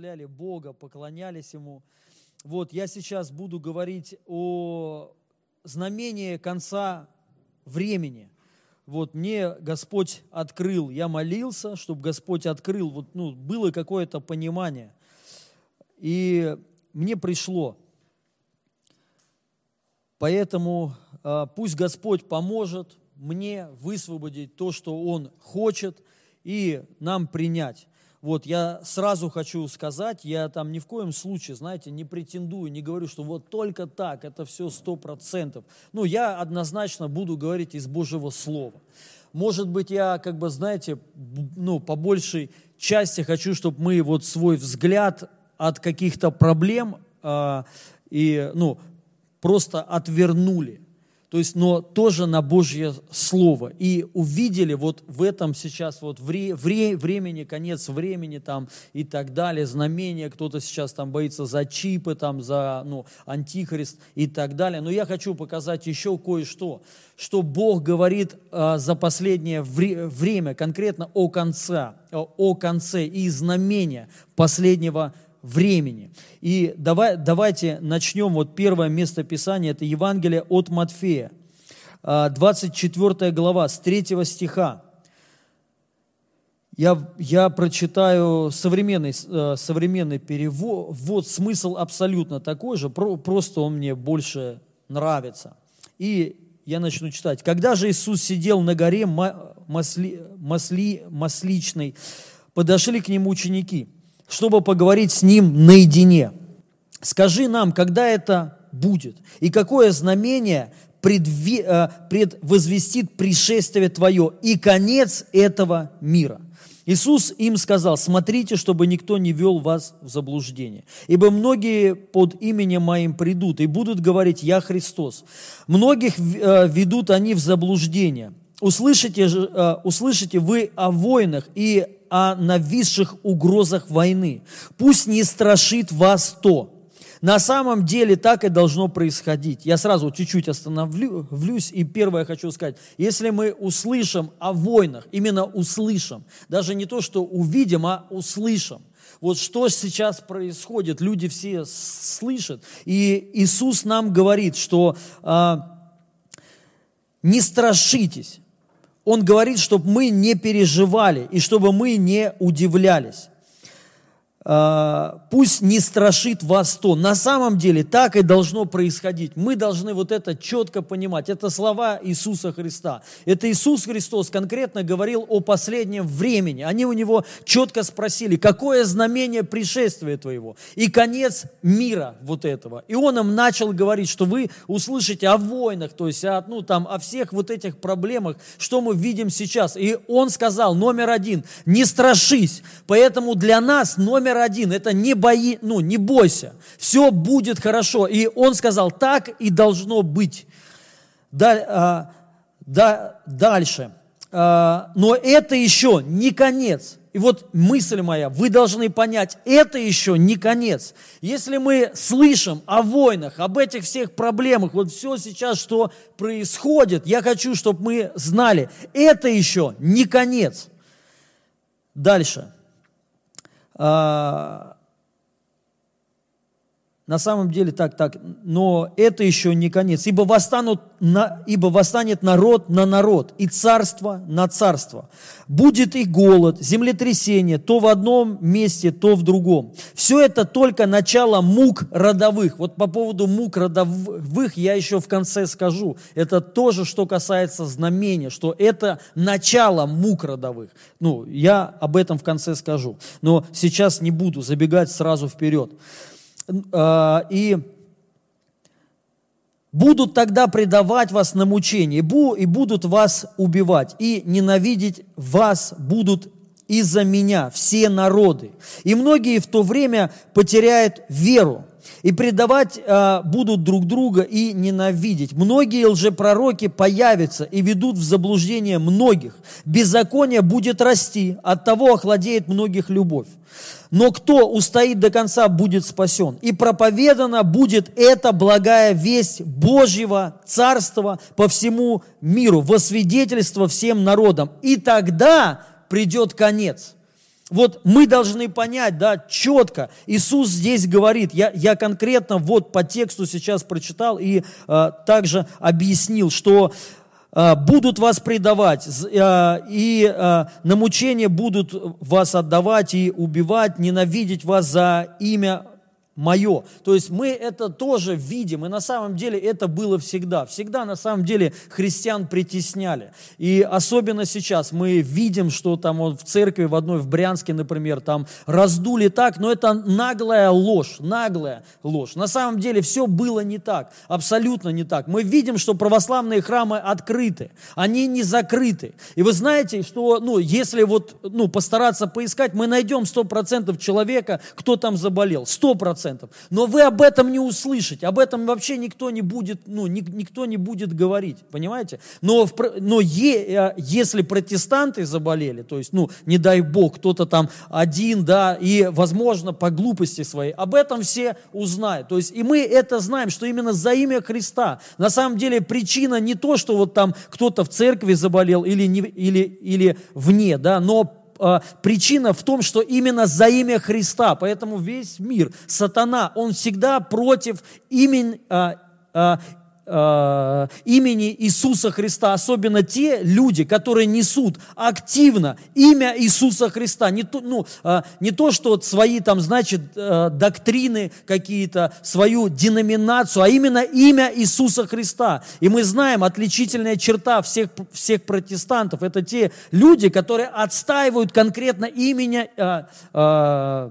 прославляли Бога, поклонялись Ему. Вот, я сейчас буду говорить о знамении конца времени. Вот, мне Господь открыл, я молился, чтобы Господь открыл, вот, ну, было какое-то понимание. И мне пришло. Поэтому э, пусть Господь поможет мне высвободить то, что Он хочет, и нам принять. Вот, я сразу хочу сказать, я там ни в коем случае, знаете, не претендую, не говорю, что вот только так, это все сто процентов. Ну, я однозначно буду говорить из Божьего Слова. Может быть, я, как бы, знаете, ну, по большей части хочу, чтобы мы вот свой взгляд от каких-то проблем э, и, ну, просто отвернули то есть, но тоже на Божье Слово. И увидели вот в этом сейчас вот вре, вре, времени, конец времени там и так далее, знамения, кто-то сейчас там боится за чипы, там за ну, антихрист и так далее. Но я хочу показать еще кое-что, что Бог говорит а, за последнее вре, время, конкретно о конце, о конце и знамения последнего времени. И давай, давайте начнем. Вот первое место Писания – это Евангелие от Матфея, 24 а, глава, с 3 стиха. Я, я прочитаю современный, э, современный перевод, вот смысл абсолютно такой же, просто он мне больше нравится. И я начну читать. «Когда же Иисус сидел на горе масли, масли, масличной, подошли к нему ученики – чтобы поговорить с Ним наедине. Скажи нам, когда это будет, и какое знамение э, предвозвестит пришествие Твое и конец этого мира. Иисус им сказал, смотрите, чтобы никто не вел вас в заблуждение. Ибо многие под именем Моим придут и будут говорить, Я Христос. Многих э, ведут они в заблуждение. Услышите, э, услышите вы о войнах и о нависших угрозах войны. Пусть не страшит вас то. На самом деле так и должно происходить. Я сразу чуть-чуть остановлюсь, и первое хочу сказать. Если мы услышим о войнах, именно услышим, даже не то, что увидим, а услышим, вот что сейчас происходит, люди все слышат. И Иисус нам говорит, что э, не страшитесь, он говорит, чтобы мы не переживали и чтобы мы не удивлялись. А, пусть не страшит вас то. На самом деле так и должно происходить. Мы должны вот это четко понимать. Это слова Иисуса Христа. Это Иисус Христос конкретно говорил о последнем времени. Они у него четко спросили, какое знамение пришествия твоего и конец мира вот этого. И он им начал говорить, что вы услышите о войнах, то есть о, ну, там, о всех вот этих проблемах, что мы видим сейчас. И он сказал, номер один, не страшись. Поэтому для нас номер один – это не, бои, ну, не бойся, все будет хорошо. И он сказал, так и должно быть. Да, а, да, дальше. А, но это еще не конец. И вот мысль моя, вы должны понять, это еще не конец. Если мы слышим о войнах, об этих всех проблемах, вот все сейчас, что происходит, я хочу, чтобы мы знали, это еще не конец. Дальше. А, на самом деле так, так, но это еще не конец. Ибо, восстанут на, ибо восстанет народ на народ, и царство на царство. Будет и голод, землетрясение, то в одном месте, то в другом. Все это только начало мук родовых. Вот по поводу мук родовых я еще в конце скажу. Это тоже, что касается знамения, что это начало мук родовых. Ну, я об этом в конце скажу. Но сейчас не буду забегать сразу вперед. А, и будут тогда предавать вас на мучение, и будут вас убивать, и ненавидеть вас будут из-за меня все народы. И многие в то время потеряют веру, и предавать а, будут друг друга и ненавидеть. Многие лжепророки появятся и ведут в заблуждение многих. Беззаконие будет расти, от того охладеет многих любовь. Но кто устоит до конца, будет спасен. И проповедана будет эта благая весть Божьего Царства по всему миру, во свидетельство всем народам. И тогда придет конец. Вот мы должны понять, да, четко. Иисус здесь говорит, я, я конкретно вот по тексту сейчас прочитал и э, также объяснил, что э, будут вас предавать, э, и э, на мучение будут вас отдавать и убивать, ненавидеть вас за имя мое. То есть мы это тоже видим, и на самом деле это было всегда. Всегда на самом деле христиан притесняли. И особенно сейчас мы видим, что там вот в церкви в одной, в Брянске, например, там раздули так, но это наглая ложь, наглая ложь. На самом деле все было не так, абсолютно не так. Мы видим, что православные храмы открыты, они не закрыты. И вы знаете, что ну, если вот ну, постараться поискать, мы найдем 100% человека, кто там заболел, 100% процентов. Но вы об этом не услышите, об этом вообще никто не будет, ну, ни, никто не будет говорить, понимаете? Но, в, но е, э, если протестанты заболели, то есть, ну, не дай бог, кто-то там один, да, и, возможно, по глупости своей, об этом все узнают. То есть, и мы это знаем, что именно за имя Христа. На самом деле причина не то, что вот там кто-то в церкви заболел или, не, или, или вне, да, но э, причина в том, что именно за имя Христа, поэтому весь мир, сатана, он всегда против имени, э, э, э, имени Иисуса Христа, особенно те люди, которые несут активно имя Иисуса Христа. Не то, ну, э, не то что вот свои там, значит, э, доктрины какие-то, свою деноминацию, а именно имя Иисуса Христа. И мы знаем, отличительная черта всех, всех протестантов, это те люди, которые отстаивают конкретно э, э,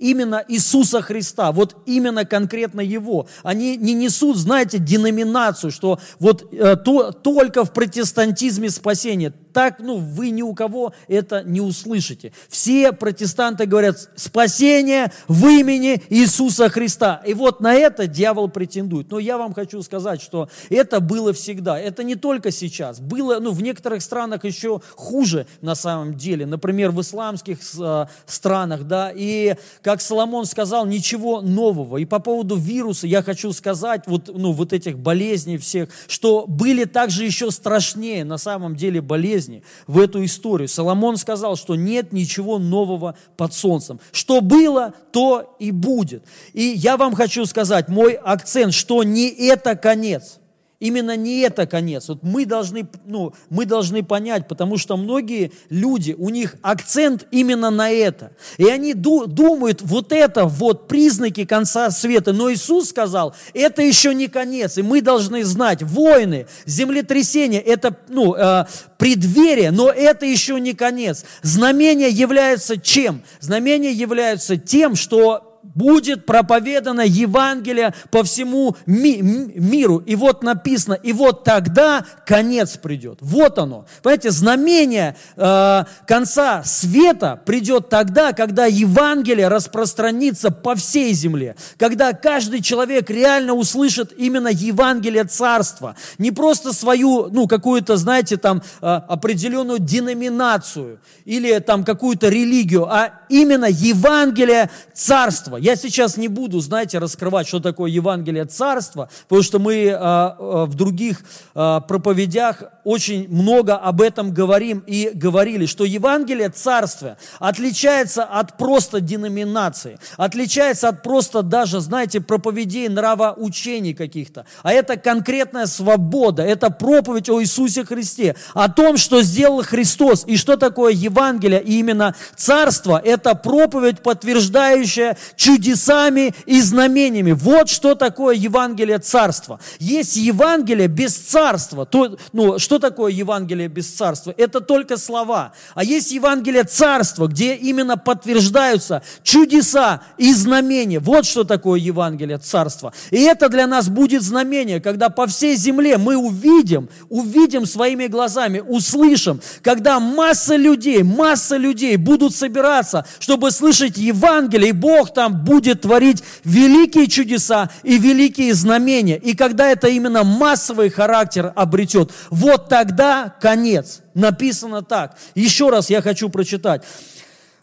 именно Иисуса Христа, вот именно конкретно Его. Они не несут, знаете, деноминацию, что вот э, то, только в протестантизме спасение так, ну, вы ни у кого это не услышите. Все протестанты говорят, спасение в имени Иисуса Христа. И вот на это дьявол претендует. Но я вам хочу сказать, что это было всегда. Это не только сейчас. Было, ну, в некоторых странах еще хуже на самом деле. Например, в исламских э, странах, да. И, как Соломон сказал, ничего нового. И по поводу вируса я хочу сказать, вот, ну, вот этих болезней всех, что были также еще страшнее на самом деле болезни, в эту историю. Соломон сказал, что нет ничего нового под солнцем. Что было, то и будет. И я вам хочу сказать, мой акцент, что не это конец. Именно не это конец. Вот мы должны, ну, мы должны понять, потому что многие люди, у них акцент именно на это. И они ду- думают, вот это вот признаки конца света. Но Иисус сказал, это еще не конец. И мы должны знать, войны, землетрясения, это ну, э, преддверие, но это еще не конец. Знамения являются чем? Знамения являются тем, что будет проповедано Евангелие по всему ми- миру. И вот написано, и вот тогда конец придет. Вот оно. Понимаете, знамение э, конца света придет тогда, когда Евангелие распространится по всей земле. Когда каждый человек реально услышит именно Евангелие Царства. Не просто свою, ну, какую-то, знаете, там, э, определенную деноминацию или там какую-то религию, а именно Евангелие Царства. Я сейчас не буду, знаете, раскрывать, что такое Евангелие Царства, потому что мы э, э, в других э, проповедях очень много об этом говорим и говорили, что Евангелие Царства отличается от просто деноминации, отличается от просто даже, знаете, проповедей, нравоучений каких-то. А это конкретная свобода, это проповедь о Иисусе Христе, о том, что сделал Христос и что такое Евангелие и именно Царство. Это проповедь, подтверждающая чудесами и знамениями. Вот что такое Евангелие Царства. Есть Евангелие без Царства. То, ну, что такое Евангелие без Царства? Это только слова. А есть Евангелие Царства, где именно подтверждаются чудеса и знамения. Вот что такое Евангелие Царства. И это для нас будет знамение, когда по всей земле мы увидим, увидим своими глазами, услышим, когда масса людей, масса людей будут собираться, чтобы слышать Евангелие, и Бог там будет творить великие чудеса и великие знамения. И когда это именно массовый характер обретет, вот тогда конец. Написано так. Еще раз я хочу прочитать.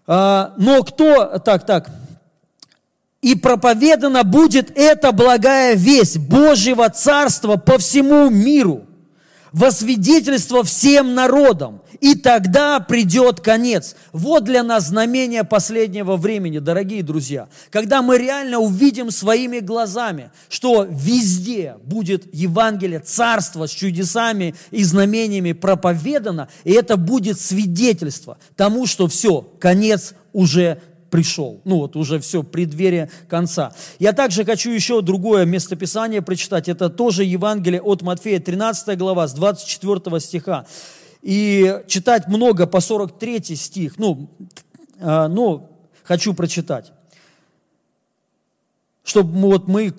А, но кто... Так, так. И проповедана будет эта благая весть Божьего Царства по всему миру во свидетельство всем народам, и тогда придет конец. Вот для нас знамение последнего времени, дорогие друзья, когда мы реально увидим своими глазами, что везде будет Евангелие, Царство с чудесами и знамениями проповедано, и это будет свидетельство тому, что все, конец уже пришел. Ну вот уже все, преддверие конца. Я также хочу еще другое местописание прочитать. Это тоже Евангелие от Матфея, 13 глава, с 24 стиха. И читать много по 43 стих. Ну, э, но хочу прочитать. Чтобы вот мы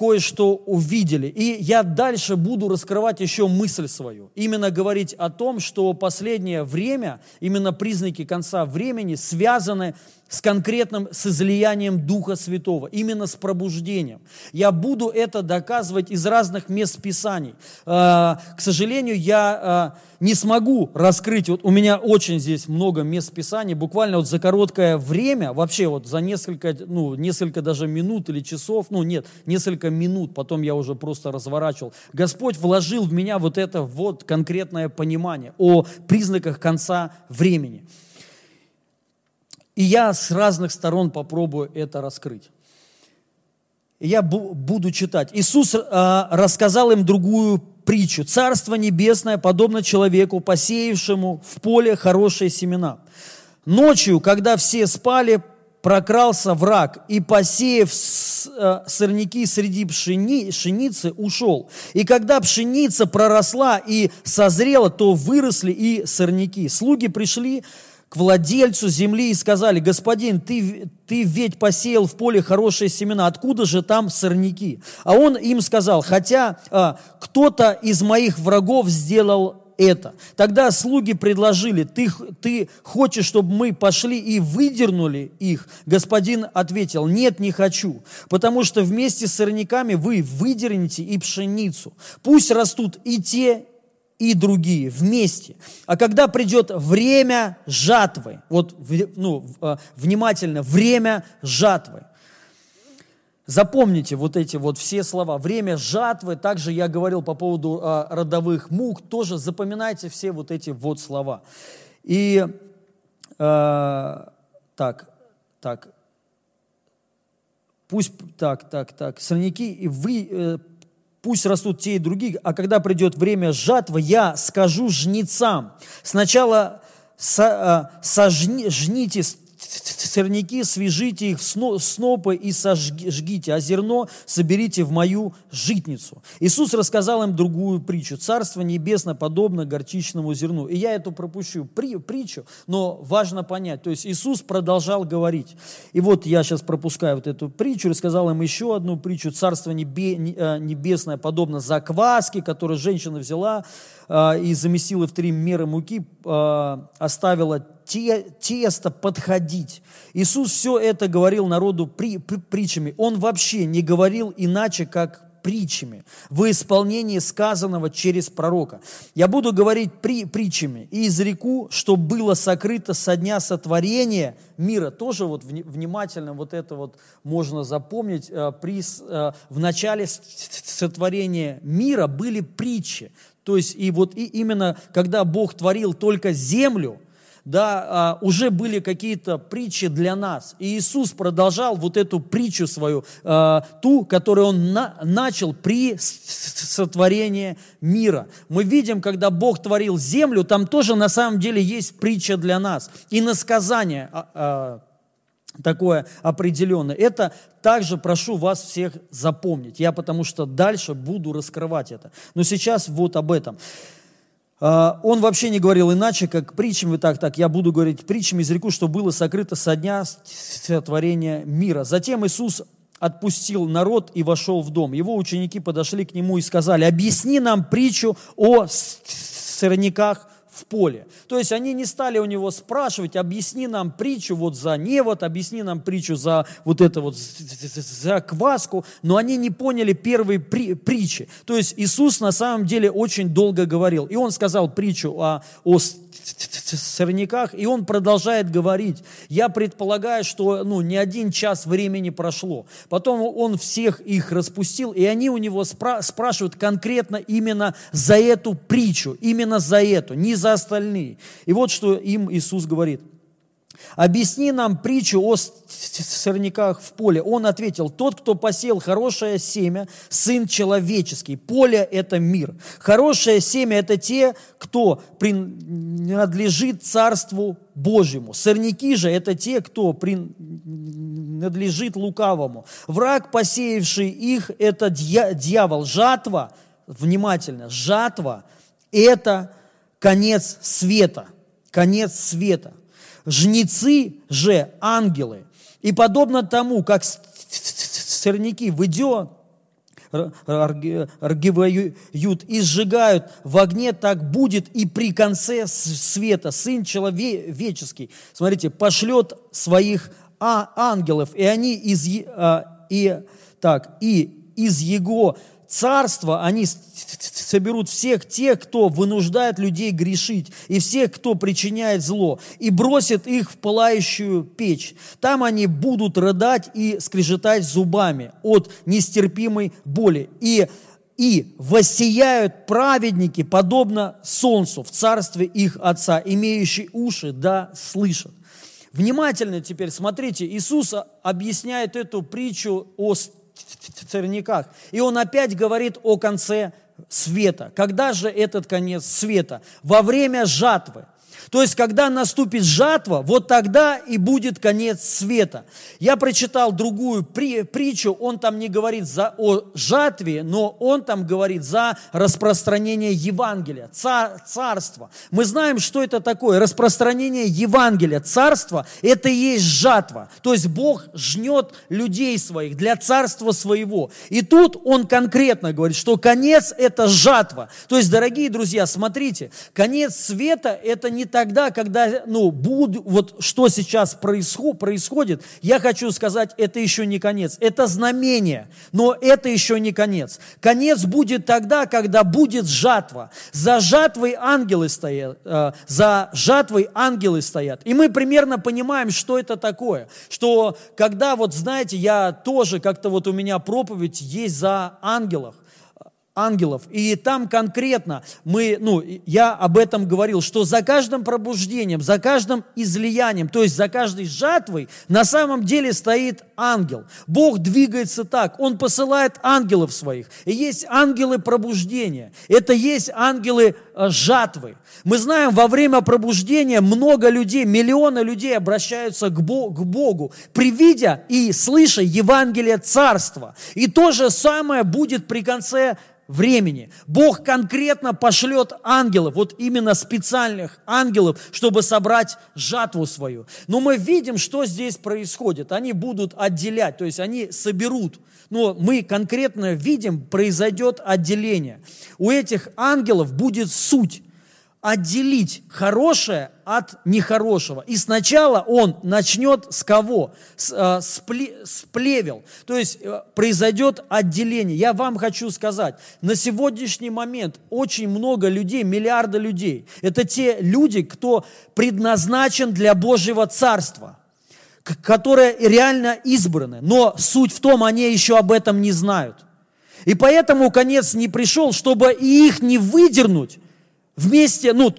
кое-что увидели. И я дальше буду раскрывать еще мысль свою. Именно говорить о том, что последнее время, именно признаки конца времени связаны с конкретным, с излиянием Духа Святого, именно с пробуждением. Я буду это доказывать из разных мест Писаний. А, к сожалению, я а, не смогу раскрыть, вот у меня очень здесь много мест Писаний, буквально вот за короткое время, вообще вот за несколько, ну, несколько даже минут или часов, ну нет, несколько минут, потом я уже просто разворачивал. Господь вложил в меня вот это вот конкретное понимание о признаках конца времени. И я с разных сторон попробую это раскрыть. Я буду читать. Иисус э, рассказал им другую притчу. Царство небесное подобно человеку, посеявшему в поле хорошие семена. Ночью, когда все спали, прокрался враг и, посеяв э, сорняки среди пшени, пшеницы, ушел. И когда пшеница проросла и созрела, то выросли и сорняки. Слуги пришли, к владельцу земли и сказали, господин, ты, ты ведь посеял в поле хорошие семена, откуда же там сорняки? А он им сказал, хотя а, кто-то из моих врагов сделал это. Тогда слуги предложили, ты, ты хочешь, чтобы мы пошли и выдернули их? Господин ответил, нет, не хочу, потому что вместе с сорняками вы выдернете и пшеницу. Пусть растут и те, и другие вместе. А когда придет время жатвы, вот ну, а, внимательно, время жатвы, Запомните вот эти вот все слова. Время жатвы, также я говорил по поводу э, родовых мук, тоже запоминайте все вот эти вот слова. И э, так, так, пусть так, так, так, сорняки и вы э, Пусть растут те и другие, а когда придет время жатвы, я скажу жнецам, сначала со, а, сожните сорняки, свяжите их в снопы и сожгите, а зерно соберите в мою житницу. Иисус рассказал им другую притчу. Царство небесное подобно горчичному зерну. И я эту пропущу при, притчу, но важно понять. То есть Иисус продолжал говорить. И вот я сейчас пропускаю вот эту притчу, рассказал им еще одну притчу. Царство небе, э, небесное подобно закваске, которую женщина взяла э, и замесила в три меры муки, э, оставила те, тесто подходить. Иисус все это говорил народу при, при, притчами. Он вообще не говорил иначе, как притчами, в исполнении сказанного через пророка. Я буду говорить при, притчами и изреку, что было сокрыто со дня сотворения мира. Тоже вот внимательно вот это вот можно запомнить. Э, при, э, в начале сотворения мира были притчи. То есть и вот и именно когда Бог творил только землю – да, а, уже были какие-то притчи для нас. И Иисус продолжал вот эту притчу свою, а, ту, которую Он на, начал при сотворении мира. Мы видим, когда Бог творил землю, там тоже на самом деле есть притча для нас. И насказание а, такое определенное. Это также прошу вас всех запомнить. Я потому что дальше буду раскрывать это. Но сейчас вот об этом. А, он вообще не говорил иначе, как притчами, так, так, я буду говорить притчами из реку, что было сокрыто со дня сотворения мира. Затем Иисус отпустил народ и вошел в дом. Его ученики подошли к нему и сказали, объясни нам притчу о сорняках в поле. То есть они не стали у него спрашивать, объясни нам притчу вот за невод, объясни нам притчу за вот это вот, за кваску, но они не поняли первые при, притчи. То есть Иисус на самом деле очень долго говорил. И он сказал притчу о, о сорняках, и он продолжает говорить. Я предполагаю, что ну, не один час времени прошло. Потом он всех их распустил, и они у него спра- спрашивают конкретно именно за эту притчу, именно за эту, не за остальные. И вот что им Иисус говорит. Объясни нам притчу о сорняках в поле. Он ответил, тот, кто посел хорошее семя, сын человеческий. Поле – это мир. Хорошее семя – это те, кто принадлежит Царству Божьему. Сорняки же – это те, кто принадлежит лукавому. Враг, посеявший их, это дьявол. Жатва, внимательно, жатва – это конец света. Конец света. Жнецы же ангелы. И подобно тому, как сорняки в идё аргивают и сжигают в огне, так будет и при конце света Сын человеческий, смотрите, пошлет своих а, ангелов, и они из, а, и, так, и из Его царства они соберут всех тех, кто вынуждает людей грешить, и всех, кто причиняет зло, и бросят их в пылающую печь. Там они будут рыдать и скрежетать зубами от нестерпимой боли. И и воссияют праведники, подобно солнцу в царстве их Отца, имеющие уши, да слышат. Внимательно теперь смотрите, Иисус объясняет эту притчу о церниках. И он опять говорит о конце света. Когда же этот конец света? Во время жатвы. То есть, когда наступит жатва, вот тогда и будет конец света. Я прочитал другую при, притчу, он там не говорит за, о жатве, но он там говорит за распространение Евангелия, цар, царство. Мы знаем, что это такое. Распространение Евангелия, царство, это и есть жатва. То есть, Бог жнет людей своих для царства своего. И тут он конкретно говорит, что конец – это жатва. То есть, дорогие друзья, смотрите, конец света – это не тогда, когда, ну, буд, вот что сейчас происход, происходит, я хочу сказать, это еще не конец. Это знамение, но это еще не конец. Конец будет тогда, когда будет жатва. За жатвой ангелы стоят, э, за жатвой ангелы стоят. И мы примерно понимаем, что это такое. Что когда, вот знаете, я тоже, как-то вот у меня проповедь есть за ангелов ангелов. И там конкретно мы, ну, я об этом говорил, что за каждым пробуждением, за каждым излиянием, то есть за каждой жатвой на самом деле стоит ангел. Бог двигается так, Он посылает ангелов своих. И есть ангелы пробуждения, это есть ангелы э, жатвы. Мы знаем, во время пробуждения много людей, миллионы людей обращаются к Богу, привидя и слыша Евангелие Царства. И то же самое будет при конце времени. Бог конкретно пошлет ангелов, вот именно специальных ангелов, чтобы собрать жатву свою. Но мы видим, что здесь происходит. Они будут отделять, то есть они соберут. Но мы конкретно видим, произойдет отделение. У этих ангелов будет суть отделить хорошее от нехорошего. И сначала он начнет с кого? С, э, с, пле, с плевел. То есть э, произойдет отделение. Я вам хочу сказать, на сегодняшний момент очень много людей, миллиарды людей. Это те люди, кто предназначен для Божьего Царства которые реально избраны. Но суть в том, они еще об этом не знают. И поэтому конец не пришел, чтобы и их не выдернуть, вместе, ну,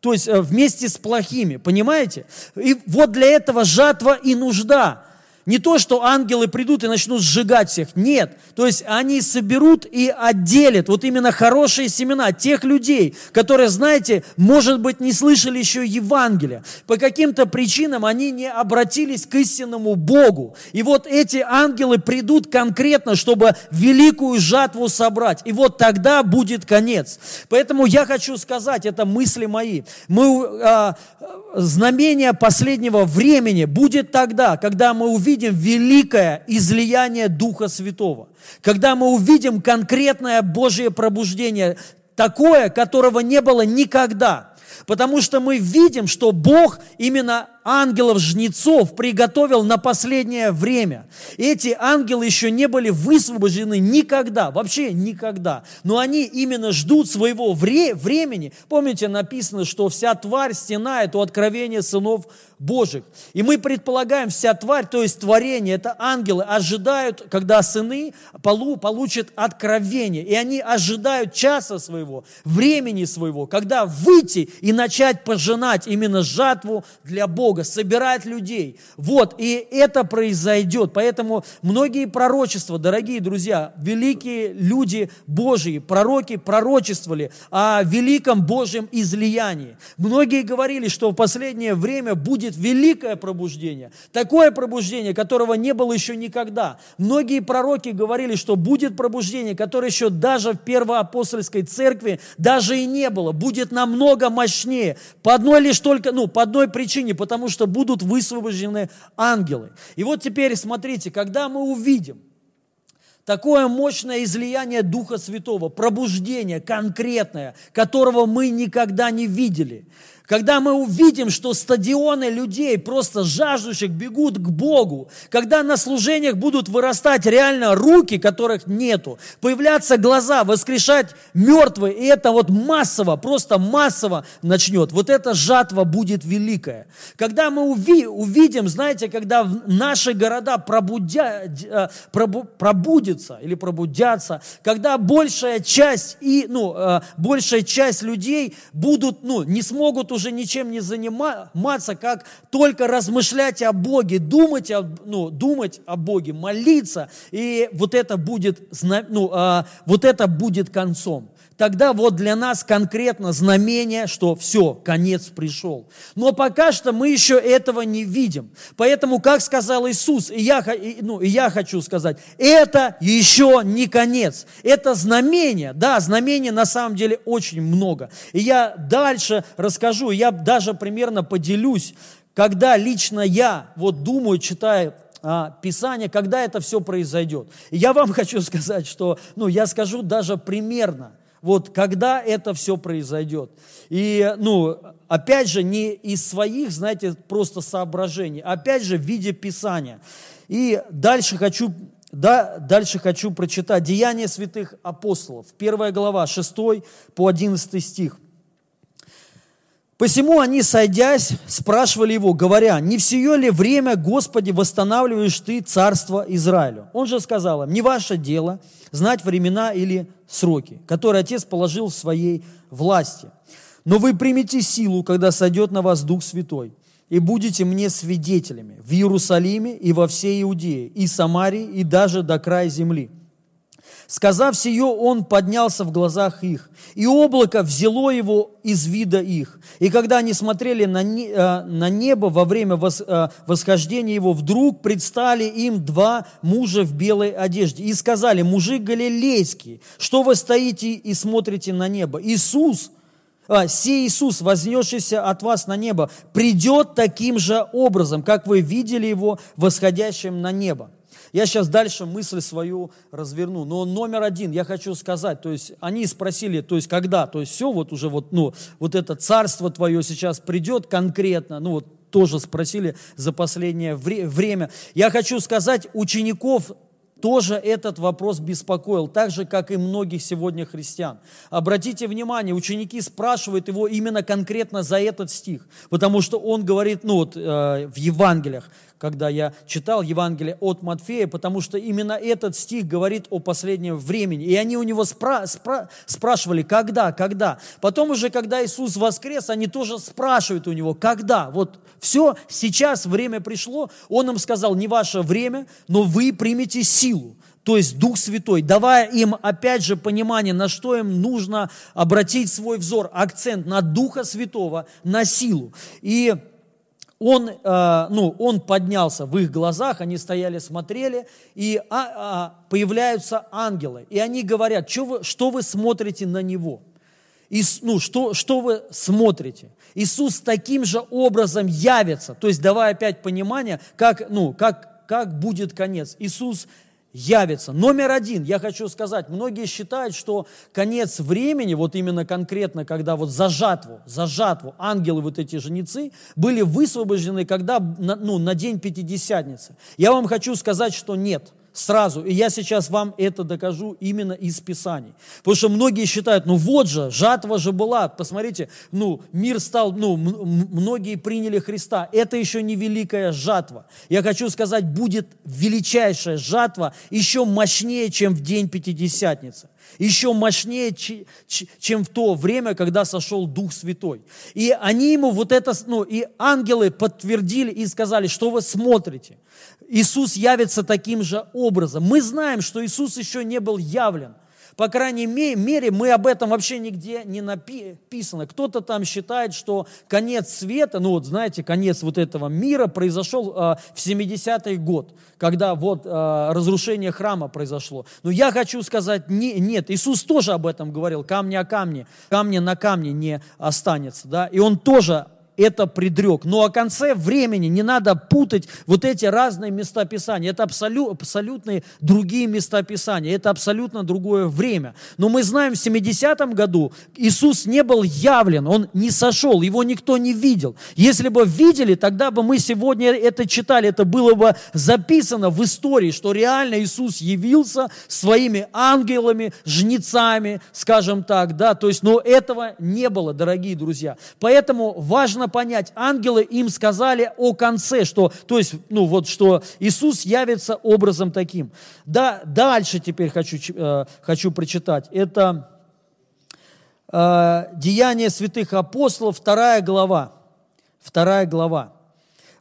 то есть э, вместе с плохими, понимаете? И вот для этого жатва и нужда. Не то, что ангелы придут и начнут сжигать всех. Нет. То есть они соберут и отделят вот именно хорошие семена тех людей, которые, знаете, может быть, не слышали еще Евангелия. По каким-то причинам они не обратились к истинному Богу. И вот эти ангелы придут конкретно, чтобы великую жатву собрать. И вот тогда будет конец. Поэтому я хочу сказать, это мысли мои. Мы, а, знамение последнего времени будет тогда, когда мы увидим, увидим великое излияние Духа Святого, когда мы увидим конкретное Божье пробуждение, такое, которого не было никогда. Потому что мы видим, что Бог именно ангелов-жнецов приготовил на последнее время. Эти ангелы еще не были высвобождены никогда, вообще никогда. Но они именно ждут своего вре- времени. Помните, написано, что вся тварь стенает у откровения сынов Божьих. И мы предполагаем, вся тварь, то есть творение, это ангелы, ожидают, когда сыны полу, получат откровение. И они ожидают часа своего, времени своего, когда выйти и начать пожинать именно жатву для Бога, собирать людей. Вот, и это произойдет. Поэтому многие пророчества, дорогие друзья, великие люди Божьи, пророки пророчествовали о великом Божьем излиянии. Многие говорили, что в последнее время будет великое пробуждение, такое пробуждение, которого не было еще никогда. Многие пророки говорили, что будет пробуждение, которое еще даже в первоапостольской церкви даже и не было, будет намного мощнее. По одной лишь только, ну, по одной причине, потому что будут высвобождены ангелы. И вот теперь смотрите, когда мы увидим, Такое мощное излияние Духа Святого, пробуждение конкретное, которого мы никогда не видели когда мы увидим, что стадионы людей, просто жаждущих, бегут к Богу, когда на служениях будут вырастать реально руки, которых нету, появляться глаза, воскрешать мертвые, и это вот массово, просто массово начнет. Вот эта жатва будет великая. Когда мы уви, увидим, знаете, когда наши города пробудя, э, пробу, пробудятся или пробудятся, когда большая часть, и, ну, э, большая часть людей будут, ну, не смогут уже ничем не заниматься, как только размышлять о Боге, думать о, ну, думать о Боге, молиться, и вот это будет, ну, а, вот это будет концом тогда вот для нас конкретно знамение, что все, конец пришел. Но пока что мы еще этого не видим. Поэтому, как сказал Иисус, и я, ну, и я хочу сказать, это еще не конец. Это знамение. Да, знамений на самом деле очень много. И я дальше расскажу, я даже примерно поделюсь, когда лично я вот думаю, читая а, Писание, когда это все произойдет. И я вам хочу сказать, что, ну, я скажу даже примерно – вот когда это все произойдет. И, ну, опять же, не из своих, знаете, просто соображений, опять же, в виде Писания. И дальше хочу, да, дальше хочу прочитать Деяния святых апостолов, первая глава, 6 по 11 стих. Посему они, сойдясь, спрашивали его, говоря, не в сие ли время, Господи, восстанавливаешь ты царство Израилю? Он же сказал им, не ваше дело знать времена или сроки, которые Отец положил в своей власти. Но вы примете силу, когда сойдет на вас Дух Святой, и будете мне свидетелями в Иерусалиме и во всей Иудее, и Самарии, и даже до края земли. Сказав сие, он поднялся в глазах их, и облако взяло его из вида их. И когда они смотрели на, э, небо во время э, восхождения его, вдруг предстали им два мужа в белой одежде и сказали, мужи галилейские, что вы стоите и смотрите на небо? Иисус, а, сей Иисус, вознесшийся от вас на небо, придет таким же образом, как вы видели его восходящим на небо. Я сейчас дальше мысль свою разверну. Но номер один, я хочу сказать, то есть они спросили, то есть когда, то есть все, вот уже вот, ну, вот это царство твое сейчас придет конкретно, ну вот тоже спросили за последнее время. Я хочу сказать, учеников тоже этот вопрос беспокоил, так же, как и многих сегодня христиан. Обратите внимание, ученики спрашивают его именно конкретно за этот стих, потому что он говорит, ну вот э, в Евангелиях, когда я читал Евангелие от Матфея, потому что именно этот стих говорит о последнем времени. И они у него спра- спра- спрашивали, когда, когда. Потом уже, когда Иисус воскрес, они тоже спрашивают у него, когда. Вот все, сейчас время пришло. Он им сказал, не ваше время, но вы примете силу то есть Дух Святой, давая им опять же понимание, на что им нужно обратить свой взор, акцент на Духа Святого, на силу. И он, э, ну, он поднялся в их глазах, они стояли, смотрели, и а, а, появляются ангелы, и они говорят, что вы, что вы смотрите на него? И, ну, что, что вы смотрите? Иисус таким же образом явится, то есть давая опять понимание, как, ну, как, как будет конец. Иисус явится. Номер один, я хочу сказать, многие считают, что конец времени, вот именно конкретно, когда вот за жатву, за жатву ангелы, вот эти женицы, были высвобождены, когда, ну, на день Пятидесятницы. Я вам хочу сказать, что нет – сразу. И я сейчас вам это докажу именно из Писаний. Потому что многие считают, ну вот же, жатва же была, посмотрите, ну мир стал, ну многие приняли Христа. Это еще не великая жатва. Я хочу сказать, будет величайшая жатва, еще мощнее, чем в день Пятидесятницы еще мощнее, чем в то время, когда сошел Дух Святой. И они ему вот это, ну, и ангелы подтвердили и сказали, что вы смотрите. Иисус явится таким же образом. Мы знаем, что Иисус еще не был явлен. По крайней мере, мы об этом вообще нигде не написано. Кто-то там считает, что конец света, ну вот знаете, конец вот этого мира произошел э, в 70-й год, когда вот э, разрушение храма произошло. Но я хочу сказать, не, нет, Иисус тоже об этом говорил, камни о камне, камни на камне не останется. Да? И Он тоже это предрек. Но о конце времени не надо путать вот эти разные места Писания. Это абсолют, абсолютные другие места Писания. Это абсолютно другое время. Но мы знаем, в 70-м году Иисус не был явлен, Он не сошел, Его никто не видел. Если бы видели, тогда бы мы сегодня это читали, это было бы записано в истории, что реально Иисус явился своими ангелами, жнецами, скажем так, да, то есть, но этого не было, дорогие друзья. Поэтому важно важно понять, ангелы им сказали о конце, что, то есть, ну вот, что Иисус явится образом таким. Да, дальше теперь хочу, э, хочу прочитать. Это э, Деяния святых апостолов, вторая глава. Вторая глава.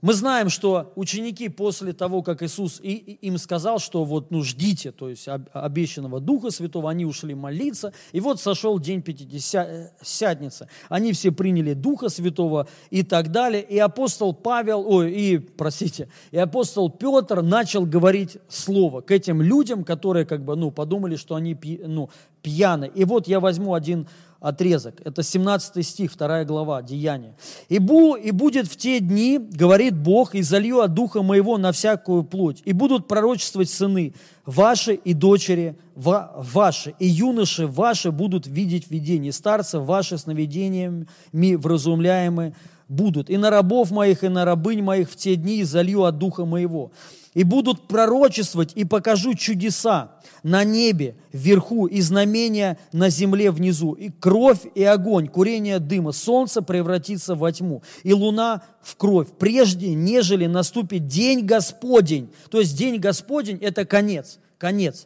Мы знаем, что ученики после того, как Иисус им сказал, что вот, ну, ждите, то есть обещанного Духа Святого, они ушли молиться, и вот сошел день Пятидесятницы. Они все приняли Духа Святого и так далее, и апостол Павел, ой, и, простите, и апостол Петр начал говорить слово к этим людям, которые как бы, ну, подумали, что они, ну, пьяны. И вот я возьму один отрезок. Это 17 стих, 2 глава, Деяния. «И, бу, «И будет в те дни, говорит Бог, и залью от Духа Моего на всякую плоть, и будут пророчествовать сыны ваши и дочери ваши, и юноши ваши будут видеть видения, старцы ваши сновидениями вразумляемы будут. И на рабов моих, и на рабынь моих в те дни залью от Духа Моего. И будут пророчествовать, и покажу чудеса, на небе вверху и знамения на земле внизу, и кровь и огонь, курение дыма, солнце превратится во тьму, и луна в кровь, прежде, нежели наступит день Господень. То есть день Господень – это конец, конец.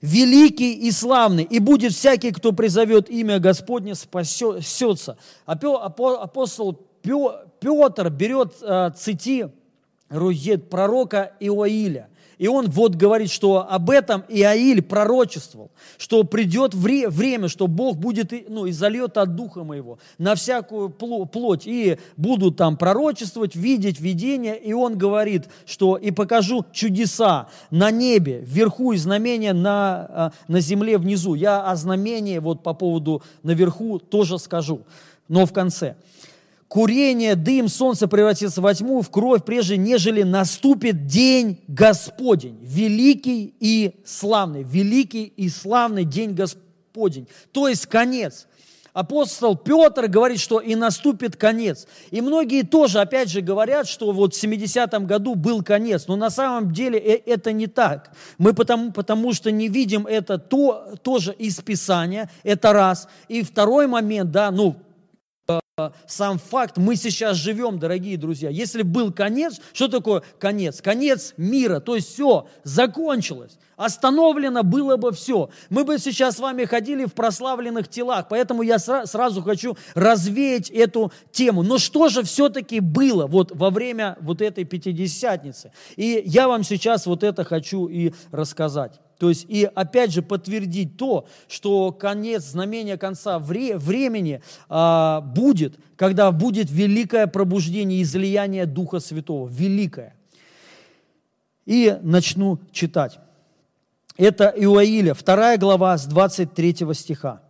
Великий и славный, и будет всякий, кто призовет имя Господне, спасется. Апостол Петр берет, э, цитирует пророка Иоиля – и он вот говорит, что об этом Иаиль пророчествовал, что придет вре- время, что Бог будет, ну, и зальет от Духа Моего на всякую плоть, и будут там пророчествовать, видеть видения, и он говорит, что и покажу чудеса на небе, вверху и знамения на, а, на земле внизу. Я о знамении вот по поводу наверху тоже скажу, но в конце – курение, дым, солнце превратится во тьму, в кровь, прежде нежели наступит день Господень, великий и славный, великий и славный день Господень, то есть конец. Апостол Петр говорит, что и наступит конец. И многие тоже, опять же, говорят, что вот в 70-м году был конец. Но на самом деле э, это не так. Мы потому, потому что не видим это то, тоже из Писания, это раз. И второй момент, да, ну, сам факт, мы сейчас живем, дорогие друзья. Если был конец, что такое конец? Конец мира, то есть все, закончилось. Остановлено было бы все. Мы бы сейчас с вами ходили в прославленных телах, поэтому я сразу хочу развеять эту тему. Но что же все-таки было вот во время вот этой Пятидесятницы? И я вам сейчас вот это хочу и рассказать. То есть и опять же подтвердить то, что конец, знамения конца вре, времени а, будет, когда будет великое пробуждение, излияние Духа Святого. Великое. И начну читать. Это Иоиля, вторая глава с 23 стиха.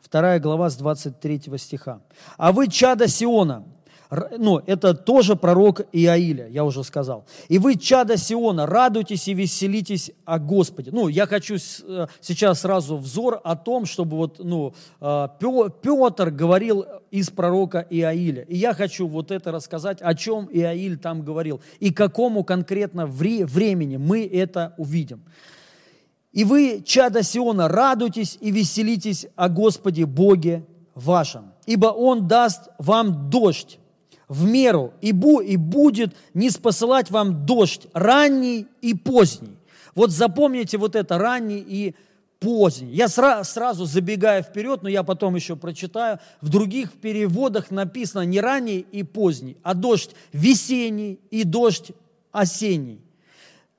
Вторая глава с 23 стиха. «А вы, чада Сиона, ну, это тоже пророк Иаиля, я уже сказал. «И вы, чада Сиона, радуйтесь и веселитесь о Господе». Ну, я хочу э, сейчас сразу взор о том, чтобы вот, ну, э, Петр говорил из пророка Иаиля. И я хочу вот это рассказать, о чем Иаиль там говорил, и какому конкретно времени мы это увидим. «И вы, чада Сиона, радуйтесь и веселитесь о Господе Боге вашем, ибо Он даст вам дождь в меру, и, бу, и будет не спосылать вам дождь ранний и поздний. Вот запомните вот это ранний и поздний. Я сра, сразу забегаю вперед, но я потом еще прочитаю. В других переводах написано не ранний и поздний, а дождь весенний и дождь осенний.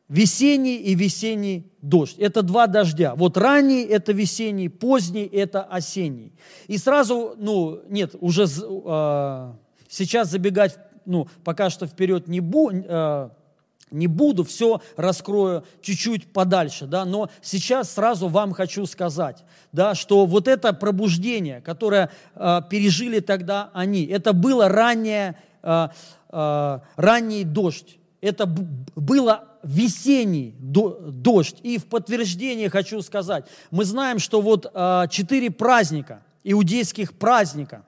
Весенний и весенний дождь. Это два дождя. Вот ранний – это весенний, поздний – это осенний. И сразу, ну, нет, уже э, сейчас забегать, ну, пока что вперед не, бу, э, не буду, все раскрою чуть-чуть подальше, да, но сейчас сразу вам хочу сказать, да, что вот это пробуждение, которое э, пережили тогда они, это было раннее, э, э, ранний дождь, это было весенний дождь. И в подтверждение хочу сказать, мы знаем, что вот а, четыре праздника, иудейских праздника,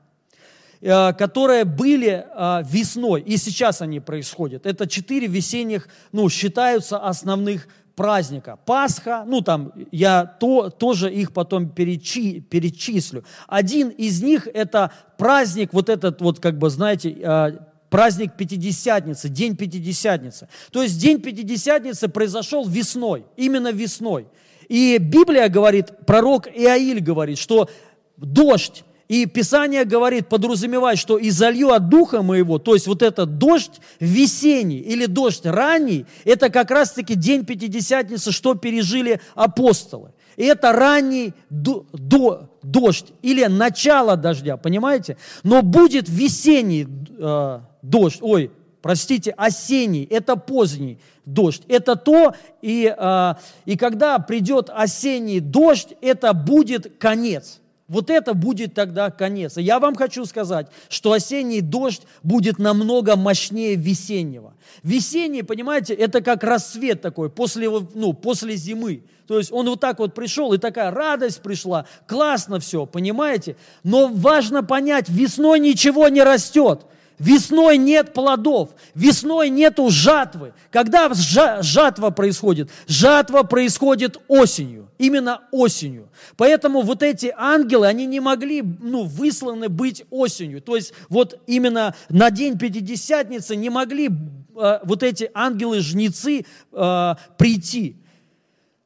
которые были а, весной, и сейчас они происходят. Это четыре весенних, ну, считаются основных праздника. Пасха, ну там я то, тоже их потом перечи, перечислю. Один из них это праздник, вот этот вот, как бы, знаете, праздник Пятидесятницы, День Пятидесятницы. То есть День Пятидесятницы произошел весной, именно весной. И Библия говорит, пророк Иаиль говорит, что дождь, и Писание говорит, подразумевает, что «и залью от Духа моего», то есть вот этот дождь весенний или дождь ранний, это как раз-таки день Пятидесятницы, что пережили апостолы. И это ранний до, до, дождь или начало дождя, понимаете? Но будет весенний э, дождь, ой, простите, осенний, это поздний дождь. Это то, и, э, и когда придет осенний дождь, это будет конец. Вот это будет тогда конец. И я вам хочу сказать, что осенний дождь будет намного мощнее весеннего. Весенний, понимаете, это как рассвет такой после, ну, после зимы. То есть он вот так вот пришел, и такая радость пришла, классно все, понимаете? Но важно понять, весной ничего не растет. Весной нет плодов, весной нету жатвы. Когда жатва происходит? Жатва происходит осенью, именно осенью. Поэтому вот эти ангелы, они не могли ну, высланы быть осенью. То есть вот именно на день Пятидесятницы не могли э, вот эти ангелы-жнецы э, прийти.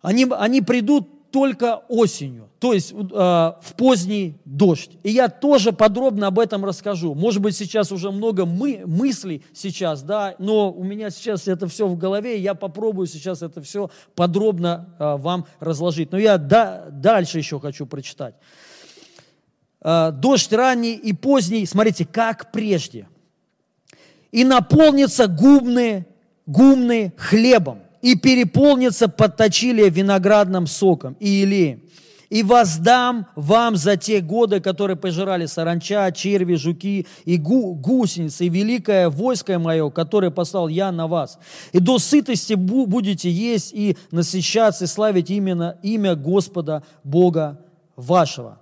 Они, они придут только осенью, то есть э, в поздний дождь. И я тоже подробно об этом расскажу. Может быть, сейчас уже много мы, мыслей сейчас, да, но у меня сейчас это все в голове, и я попробую сейчас это все подробно э, вам разложить. Но я да, дальше еще хочу прочитать. Э, дождь ранний и поздний, смотрите, как прежде. И наполнится гумны, гумны хлебом и переполнится подточили виноградным соком и илеем. И воздам вам за те годы, которые пожирали саранча, черви, жуки и гу, гусеницы, и великое войско мое, которое послал я на вас. И до сытости будете есть и насыщаться, и славить именно имя Господа Бога вашего,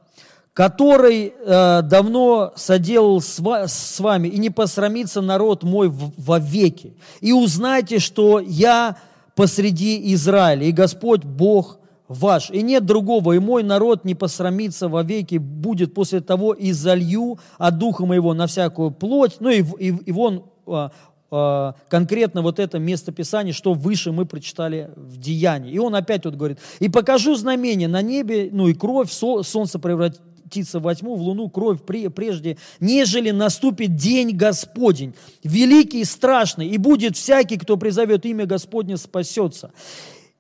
который э, давно соделал с, с вами, и не посрамится народ мой вовеки. И узнайте, что я посреди Израиля, и Господь Бог ваш, и нет другого, и мой народ не посрамится вовеки, будет после того и залью от Духа моего на всякую плоть. Ну и, и, и вон а, а, конкретно вот это место Писания, что выше мы прочитали в Деянии. И он опять вот говорит, и покажу знамение на небе, ну и кровь, солнце превратит птица во тьму, в луну кровь прежде, нежели наступит день Господень, великий и страшный, и будет всякий, кто призовет имя Господне, спасется.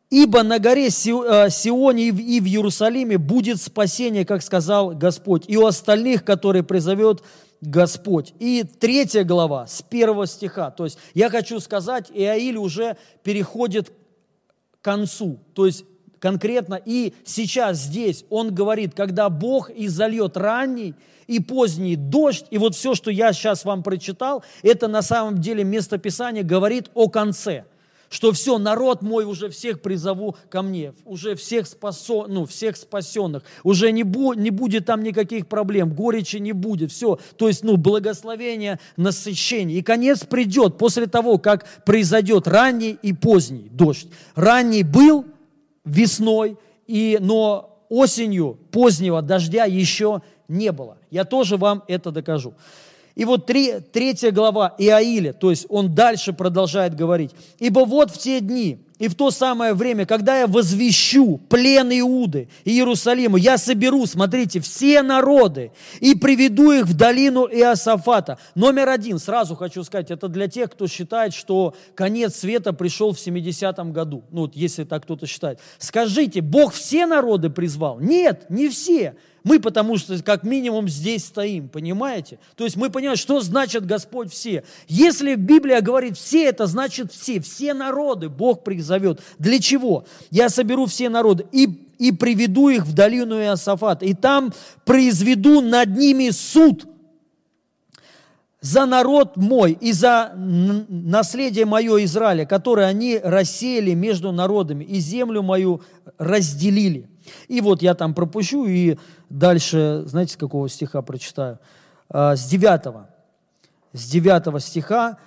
Ибо на горе э, Сионе и в Иерусалиме будет спасение, как сказал Господь, и у остальных, которые призовет Господь. И третья глава с первого стиха. То есть я хочу сказать, Иаиль уже переходит к концу. То есть конкретно и сейчас здесь он говорит, когда Бог изольет ранний и поздний дождь, и вот все, что я сейчас вам прочитал, это на самом деле местописание говорит о конце – что все, народ мой уже всех призову ко мне, уже всех, спасо, ну, всех спасенных, уже не, бу, не будет там никаких проблем, горечи не будет, все, то есть, ну, благословение, насыщение. И конец придет после того, как произойдет ранний и поздний дождь. Ранний был весной, и, но осенью позднего дождя еще не было. Я тоже вам это докажу. И вот три, третья глава Иаиля, то есть он дальше продолжает говорить. «Ибо вот в те дни и в то самое время, когда я возвещу плен Иуды и Иерусалима, я соберу, смотрите, все народы и приведу их в долину Иосафата». Номер один, сразу хочу сказать, это для тех, кто считает, что конец света пришел в 70-м году. Ну, вот если так кто-то считает. Скажите, Бог все народы призвал? Нет, не все. Мы потому что как минимум здесь стоим, понимаете? То есть мы понимаем, что значит Господь все. Если Библия говорит все, это значит все. Все народы Бог призовет. Для чего? Я соберу все народы и, и приведу их в долину Иосафат. И там произведу над ними суд за народ мой и за наследие мое Израиля, которое они рассеяли между народами, и землю мою разделили. И вот я там пропущу и дальше, знаете, с какого стиха прочитаю? А, с 9. С 9 стиха,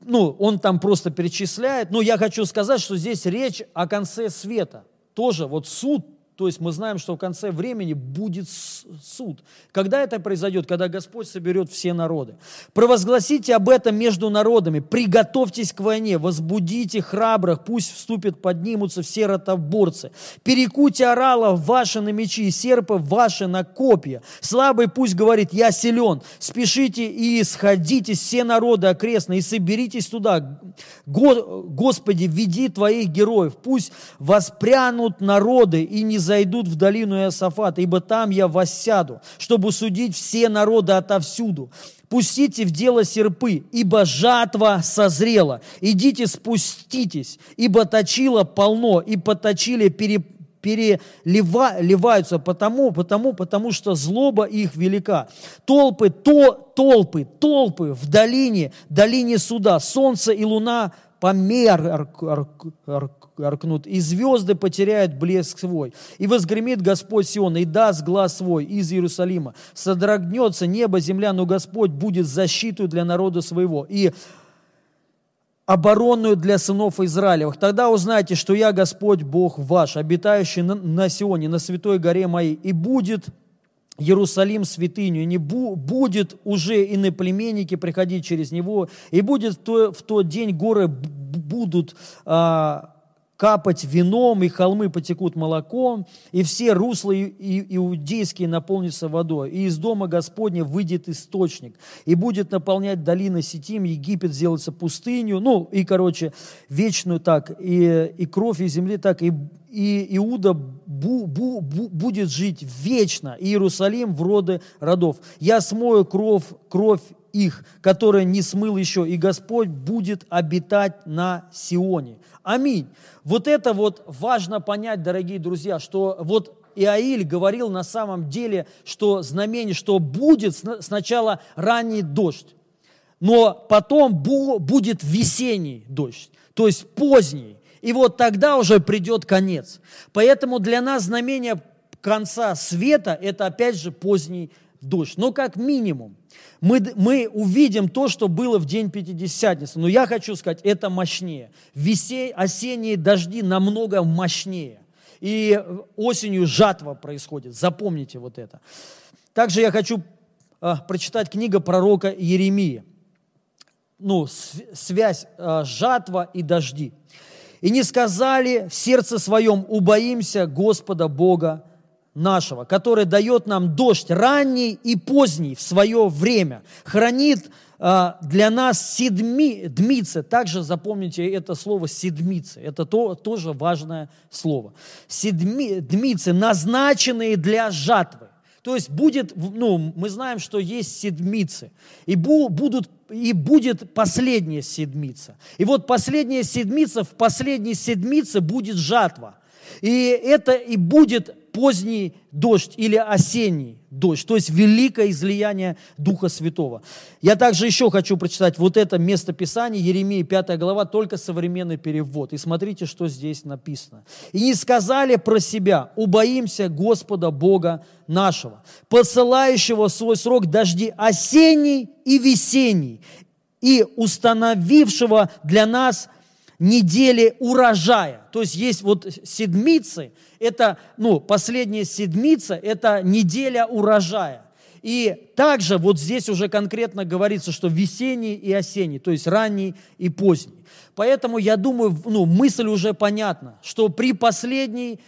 ну, он там просто перечисляет, но я хочу сказать, что здесь речь о конце света. Тоже вот суд то есть мы знаем, что в конце времени будет суд. Когда это произойдет? Когда Господь соберет все народы. Провозгласите об этом между народами. Приготовьтесь к войне. Возбудите храбрых. Пусть вступят, поднимутся все ротоборцы. Перекуйте оралов ваши на мечи, серпы ваши на копья. Слабый пусть говорит, я силен. Спешите и сходите все народы окрестные и соберитесь туда. Господи, веди твоих героев. Пусть воспрянут народы и не зайдут в долину Иосафата, ибо там я воссяду, чтобы судить все народы отовсюду. Пустите в дело серпы, ибо жатва созрела. Идите, спуститесь, ибо точило полно, и поточили пере, переливаются, потому, потому, потому что злоба их велика. Толпы, то, толпы, толпы в долине, долине суда, солнце и луна померкнут, и звезды потеряют блеск свой. И возгремит Господь Сион, и даст глаз свой из Иерусалима. Содрогнется небо, земля, но Господь будет защиту для народа своего. И оборонную для сынов Израилевых. Тогда узнаете, что я Господь Бог ваш, обитающий на, Сионе, на святой горе моей, и будет Иерусалим святыню, не бу, будет уже иноплеменники приходить через него, и будет в, то, в тот день горы будут а, капать вином, и холмы потекут молоком, и все русла иудейские наполнятся водой. И из дома Господня выйдет источник, и будет наполнять долины Сетим, Египет сделается пустынью, ну, и, короче, вечную так, и, и кровь из земли так, и, и Иуда бу, бу, бу, будет жить вечно, и Иерусалим в роды родов. Я смою кровь, кровь их, которая не смыл еще, и Господь будет обитать на Сионе. Аминь. Вот это вот важно понять, дорогие друзья, что вот Иаиль говорил на самом деле, что знамение, что будет сначала ранний дождь, но потом будет весенний дождь, то есть поздний. И вот тогда уже придет конец. Поэтому для нас знамение конца света – это опять же поздний дождь. Но как минимум мы, мы увидим то, что было в день Пятидесятницы. Но я хочу сказать, это мощнее. Весей, осенние дожди намного мощнее. И осенью жатва происходит. Запомните вот это. Также я хочу э, прочитать книга пророка Еремии. Ну, связь э, жатва и дожди. «И не сказали в сердце своем, убоимся Господа Бога нашего, который дает нам дождь ранний и поздний в свое время, хранит а, для нас седми, дмицы, также запомните это слово седмицы, это то, тоже важное слово. Седми, дмицы, назначенные для жатвы. То есть будет, ну, мы знаем, что есть седмицы, и, бу, будут, и будет последняя седмица. И вот последняя седмица, в последней седмице будет жатва – И это и будет поздний дождь или осенний дождь, то есть великое излияние Духа Святого. Я также еще хочу прочитать вот это место Писания, Еремия 5 глава, только современный перевод. И смотрите, что здесь написано. «И не сказали про себя, убоимся Господа Бога нашего, посылающего свой срок дожди осенний и весенний, и установившего для нас недели урожая. То есть есть вот седмицы, это, ну, последняя седмица, это неделя урожая. И также вот здесь уже конкретно говорится, что весенний и осенний, то есть ранний и поздний. Поэтому я думаю, ну, мысль уже понятна, что при последней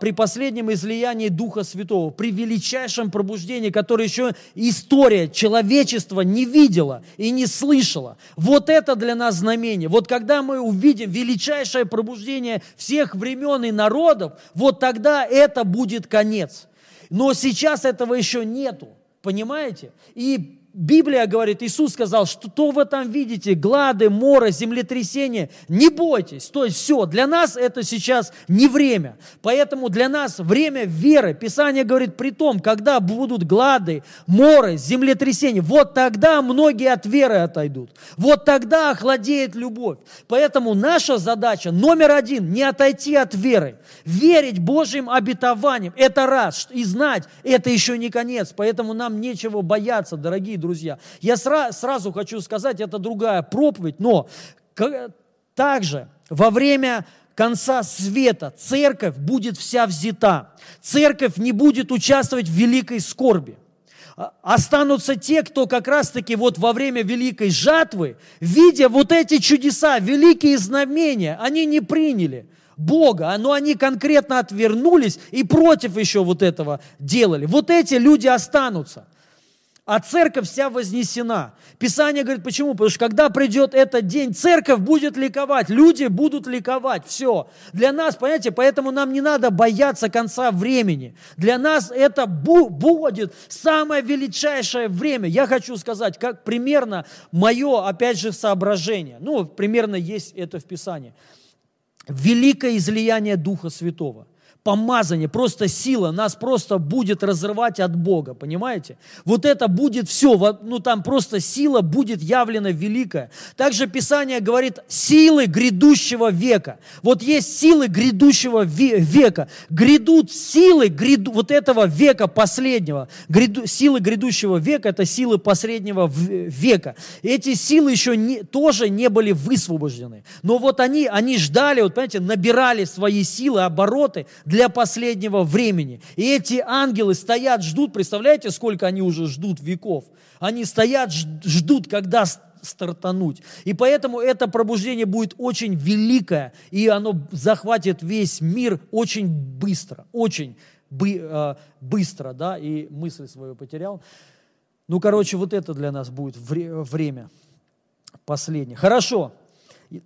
при последнем излиянии Духа Святого, при величайшем пробуждении, которое еще история человечества не видела и не слышала. Вот это для нас знамение. Вот когда мы увидим величайшее пробуждение всех времен и народов, вот тогда это будет конец. Но сейчас этого еще нету. Понимаете? И Библия говорит, Иисус сказал, что то вы там видите, глады, моры, землетрясения, не бойтесь. То есть все, для нас это сейчас не время. Поэтому для нас время веры. Писание говорит, при том, когда будут глады, моры, землетрясения, вот тогда многие от веры отойдут. Вот тогда охладеет любовь. Поэтому наша задача номер один, не отойти от веры. Верить Божьим обетованиям, это раз. И знать, это еще не конец. Поэтому нам нечего бояться, дорогие друзья. Я сра- сразу хочу сказать, это другая проповедь, но также во время конца света церковь будет вся взята. Церковь не будет участвовать в великой скорби. А, останутся те, кто как раз-таки вот во время великой жатвы, видя вот эти чудеса, великие знамения, они не приняли. Бога, но они конкретно отвернулись и против еще вот этого делали. Вот эти люди останутся а церковь вся вознесена. Писание говорит, почему? Потому что когда придет этот день, церковь будет ликовать, люди будут ликовать, все. Для нас, понимаете, поэтому нам не надо бояться конца времени. Для нас это будет самое величайшее время. Я хочу сказать, как примерно мое, опять же, соображение. Ну, примерно есть это в Писании. Великое излияние Духа Святого помазание, просто сила нас просто будет разрывать от Бога, понимаете? Вот это будет все, ну там просто сила будет явлена великая. Также Писание говорит силы грядущего века. Вот есть силы грядущего века. Грядут силы гряду, вот этого века последнего. Гряду, силы грядущего века – это силы последнего века. Эти силы еще не, тоже не были высвобождены. Но вот они, они ждали, вот понимаете, набирали свои силы, обороты для последнего времени. И эти ангелы стоят, ждут, представляете, сколько они уже ждут веков? Они стоят, ждут, когда стартануть. И поэтому это пробуждение будет очень великое, и оно захватит весь мир очень быстро, очень бы, э, быстро, да, и мысль свою потерял. Ну, короче, вот это для нас будет вре- время последнее. Хорошо.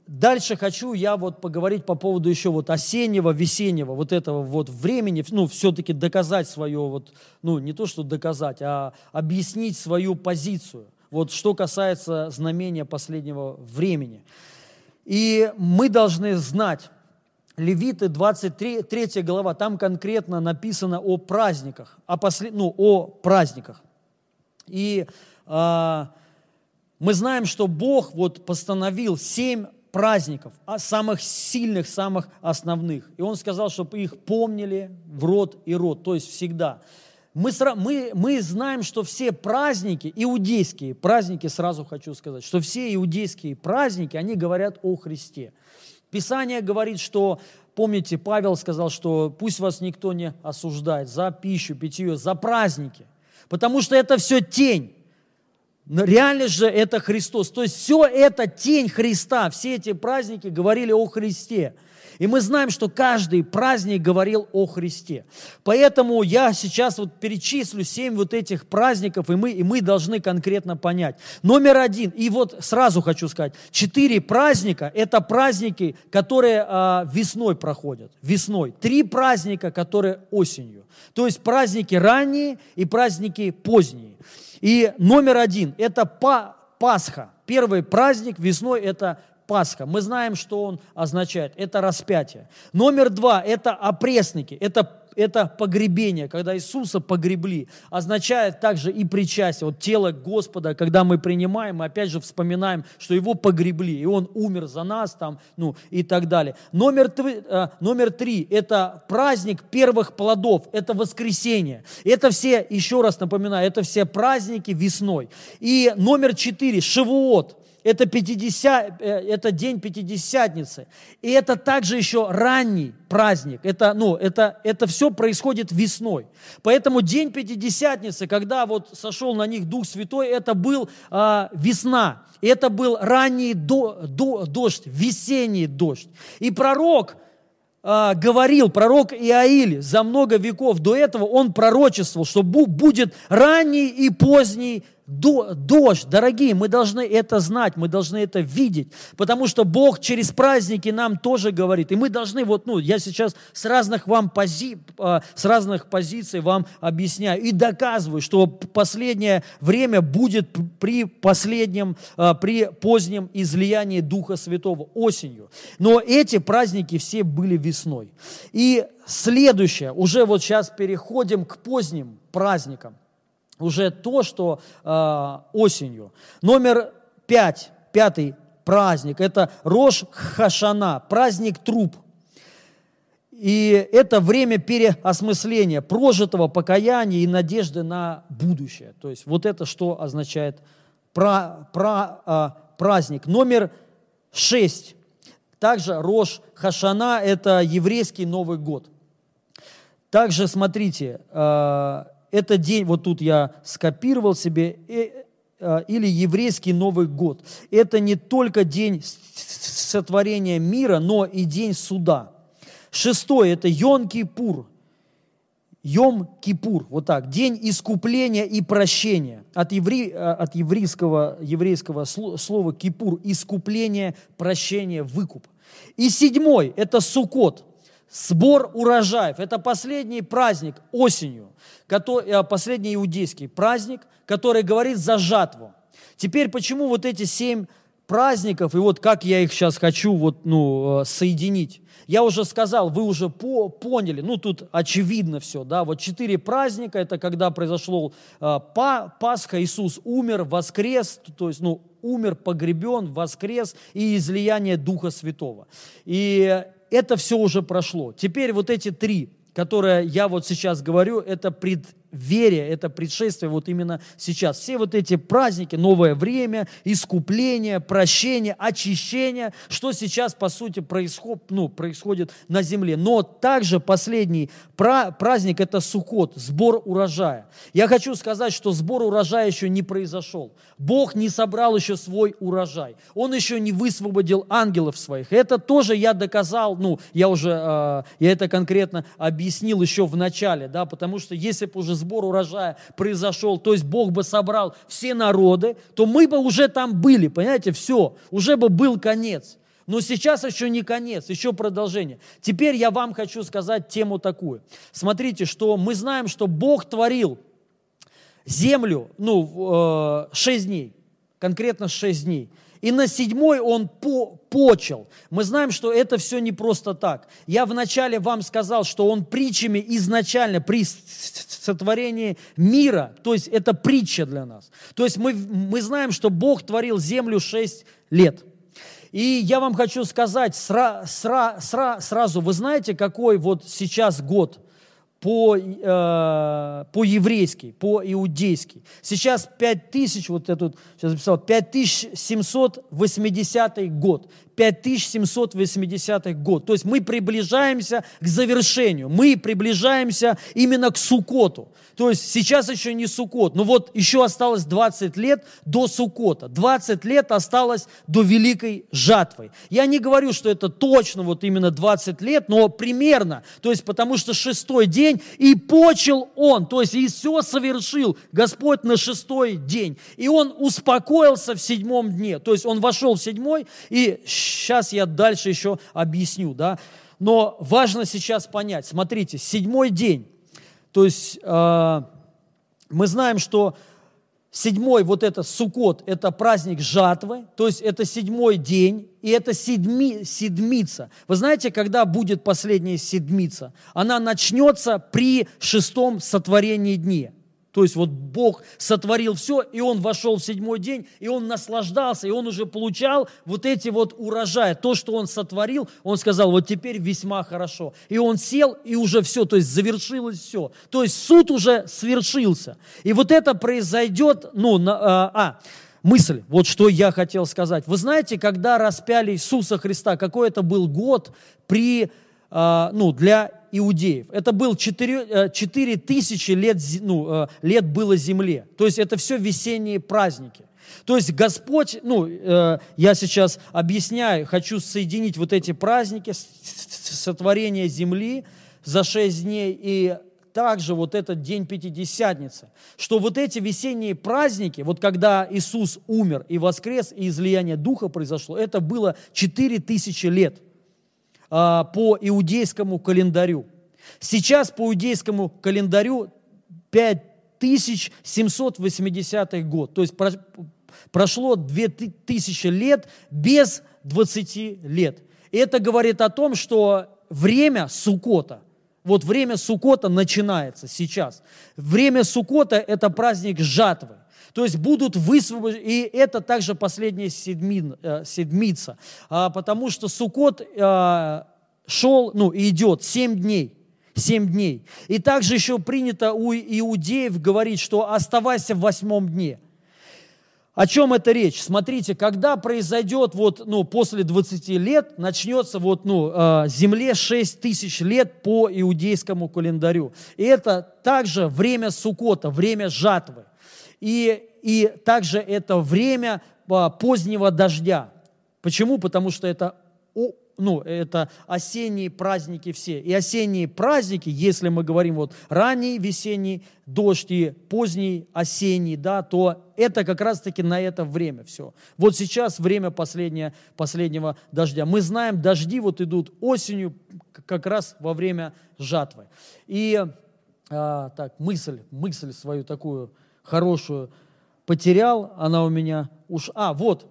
Дальше хочу я вот поговорить по поводу еще вот осеннего, весеннего, вот этого вот времени, ну, все-таки доказать свое вот, ну, не то, что доказать, а объяснить свою позицию. Вот что касается знамения последнего времени. И мы должны знать, Левиты 23 3 глава, там конкретно написано о праздниках, о, послед, ну, о праздниках. И э, мы знаем, что Бог вот постановил семь праздников, а самых сильных, самых основных. И он сказал, чтобы их помнили в род и род, то есть всегда. Мы, мы, мы знаем, что все праздники, иудейские праздники, сразу хочу сказать, что все иудейские праздники, они говорят о Христе. Писание говорит, что, помните, Павел сказал, что пусть вас никто не осуждает за пищу, питье, за праздники, потому что это все тень. Но реально же это Христос. То есть все это тень Христа. Все эти праздники говорили о Христе. И мы знаем, что каждый праздник говорил о Христе. Поэтому я сейчас вот перечислю семь вот этих праздников, и мы, и мы должны конкретно понять. Номер один, и вот сразу хочу сказать, четыре праздника – это праздники, которые а, весной проходят, весной. Три праздника, которые осенью. То есть праздники ранние и праздники поздние. И номер один – это Пасха. Первый праздник весной – это Пасха. Мы знаем, что он означает. Это распятие. Номер два – это опресники. Это это погребение, когда Иисуса погребли, означает также и причастие. Вот тело Господа, когда мы принимаем, мы опять же вспоминаем, что Его погребли, и Он умер за нас там, ну и так далее. Номер, э, номер три – это праздник первых плодов, это воскресенье. Это все, еще раз напоминаю, это все праздники весной. И номер четыре – Шивуот это, 50, э, это день Пятидесятницы. И это также еще ранний праздник. Это, ну, это, это все происходит весной. Поэтому день Пятидесятницы, когда вот сошел на них Дух Святой, это был э, весна. Это был ранний до, до, дождь, весенний дождь. И пророк, а, говорил пророк Иаиль за много веков до этого, он пророчествовал, что будет ранний и поздний дождь. Дорогие, мы должны это знать, мы должны это видеть, потому что Бог через праздники нам тоже говорит. И мы должны, вот, ну, я сейчас с разных вам пози, а, с разных позиций вам объясняю и доказываю, что последнее время будет при последнем, а, при позднем излиянии Духа Святого осенью. Но эти праздники все были весной. И следующее, уже вот сейчас переходим к поздним праздникам уже то, что э, осенью. Номер пять, пятый праздник, это Рош Хашана, праздник труп. И это время переосмысления прожитого покаяния и надежды на будущее. То есть вот это что означает про, про, э, праздник. Номер шесть. Также Рош Хашана – это еврейский Новый год. Также смотрите, э, это день, вот тут я скопировал себе, э, э, или еврейский Новый год. Это не только день сотворения мира, но и день суда. Шестое – это Йом-Кипур. Йом-Кипур, вот так, день искупления и прощения. От, евре, э, от еврейского, еврейского слова кипур – искупление, прощение, выкуп. И седьмой – это Сукот, сбор урожаев. Это последний праздник осенью, э, последний иудейский праздник, который говорит за жатву. Теперь почему вот эти семь праздников, и вот как я их сейчас хочу вот, ну, э, соединить. Я уже сказал, вы уже по, поняли, ну тут очевидно все, да, вот четыре праздника, это когда произошло э, па, Пасха, Иисус умер, воскрес, то есть, ну, умер, погребен, воскрес и излияние Духа Святого. И это все уже прошло. Теперь вот эти три, которые я вот сейчас говорю, это пред, вере, это предшествие вот именно сейчас. Все вот эти праздники, новое время, искупление, прощение, очищение, что сейчас, по сути, происход, ну, происходит на земле. Но также последний праздник – это Суккот, сбор урожая. Я хочу сказать, что сбор урожая еще не произошел. Бог не собрал еще свой урожай. Он еще не высвободил ангелов своих. Это тоже я доказал, ну, я уже, э, я это конкретно объяснил еще в начале, да, потому что если бы уже сбор урожая произошел, то есть Бог бы собрал все народы, то мы бы уже там были, понимаете, все, уже бы был конец. Но сейчас еще не конец, еще продолжение. Теперь я вам хочу сказать тему такую. Смотрите, что мы знаем, что Бог творил землю, ну, 6 э, дней, конкретно 6 дней. И на седьмой он по, почел. Мы знаем, что это все не просто так. Я вначале вам сказал, что он притчами изначально при сотворении мира, то есть это притча для нас. То есть мы, мы знаем, что Бог творил землю шесть лет. И я вам хочу сказать сра, сра, сра, сразу, вы знаете, какой вот сейчас год – по, э, по-еврейски, по-иудейски. Сейчас 5000, вот я тут сейчас записал, 5780 год. 5780 год. То есть мы приближаемся к завершению, мы приближаемся именно к Сукоту. То есть сейчас еще не Сукот, но вот еще осталось 20 лет до Сукота, 20 лет осталось до Великой Жатвы. Я не говорю, что это точно вот именно 20 лет, но примерно, то есть потому что шестой день и почел он, то есть и все совершил Господь на шестой день. И он успокоился в седьмом дне, то есть он вошел в седьмой и Сейчас я дальше еще объясню, да. Но важно сейчас понять, смотрите, седьмой день, то есть э, мы знаем, что седьмой, вот это Сукот, это праздник жатвы, то есть это седьмой день, и это седми, седмица. Вы знаете, когда будет последняя седмица? Она начнется при шестом сотворении дне. То есть вот Бог сотворил все, и Он вошел в седьмой день, и Он наслаждался, и Он уже получал вот эти вот урожаи. То, что Он сотворил, Он сказал, вот теперь весьма хорошо. И Он сел, и уже все, то есть завершилось все. То есть суд уже свершился. И вот это произойдет, ну, на, а, а мысль, вот что я хотел сказать. Вы знаете, когда распяли Иисуса Христа, какой это был год при, а, ну, для иудеев. Это был 4, 4 э, тысячи лет, ну, э, лет было земле. То есть это все весенние праздники. То есть Господь, ну, э, я сейчас объясняю, хочу соединить вот эти праздники, сотворение земли за шесть дней и также вот этот день Пятидесятницы, что вот эти весенние праздники, вот когда Иисус умер и воскрес, и излияние Духа произошло, это было четыре тысячи лет. А, по иудейскому календарю. Сейчас по иудейскому календарю 5780 год. То есть прошло 2000 лет без 20 лет. Это говорит о том, что время Сукота, вот время Сукота начинается сейчас. Время Сукота – это праздник жатвы. То есть будут высвобождены, и это также последняя седмин, э, седмица, а, потому что Сукот э, шел, ну, идет семь дней. Семь дней. И также еще принято у иудеев говорить, что оставайся в восьмом дне. О чем это речь? Смотрите, когда произойдет вот, ну, после 20 лет, начнется вот, ну, э, земле 6 тысяч лет по иудейскому календарю. И это также время Сукота, время жатвы. И, и также это время а, позднего дождя. Почему? Потому что это ну, это осенние праздники все. И осенние праздники, если мы говорим вот ранний весенний дождь и поздний осенний, да, то это как раз-таки на это время все. Вот сейчас время последнее, последнего дождя. Мы знаем, дожди вот идут осенью, как раз во время жатвы. И а, так, мысль, мысль свою такую хорошую потерял, она у меня уж... А, вот,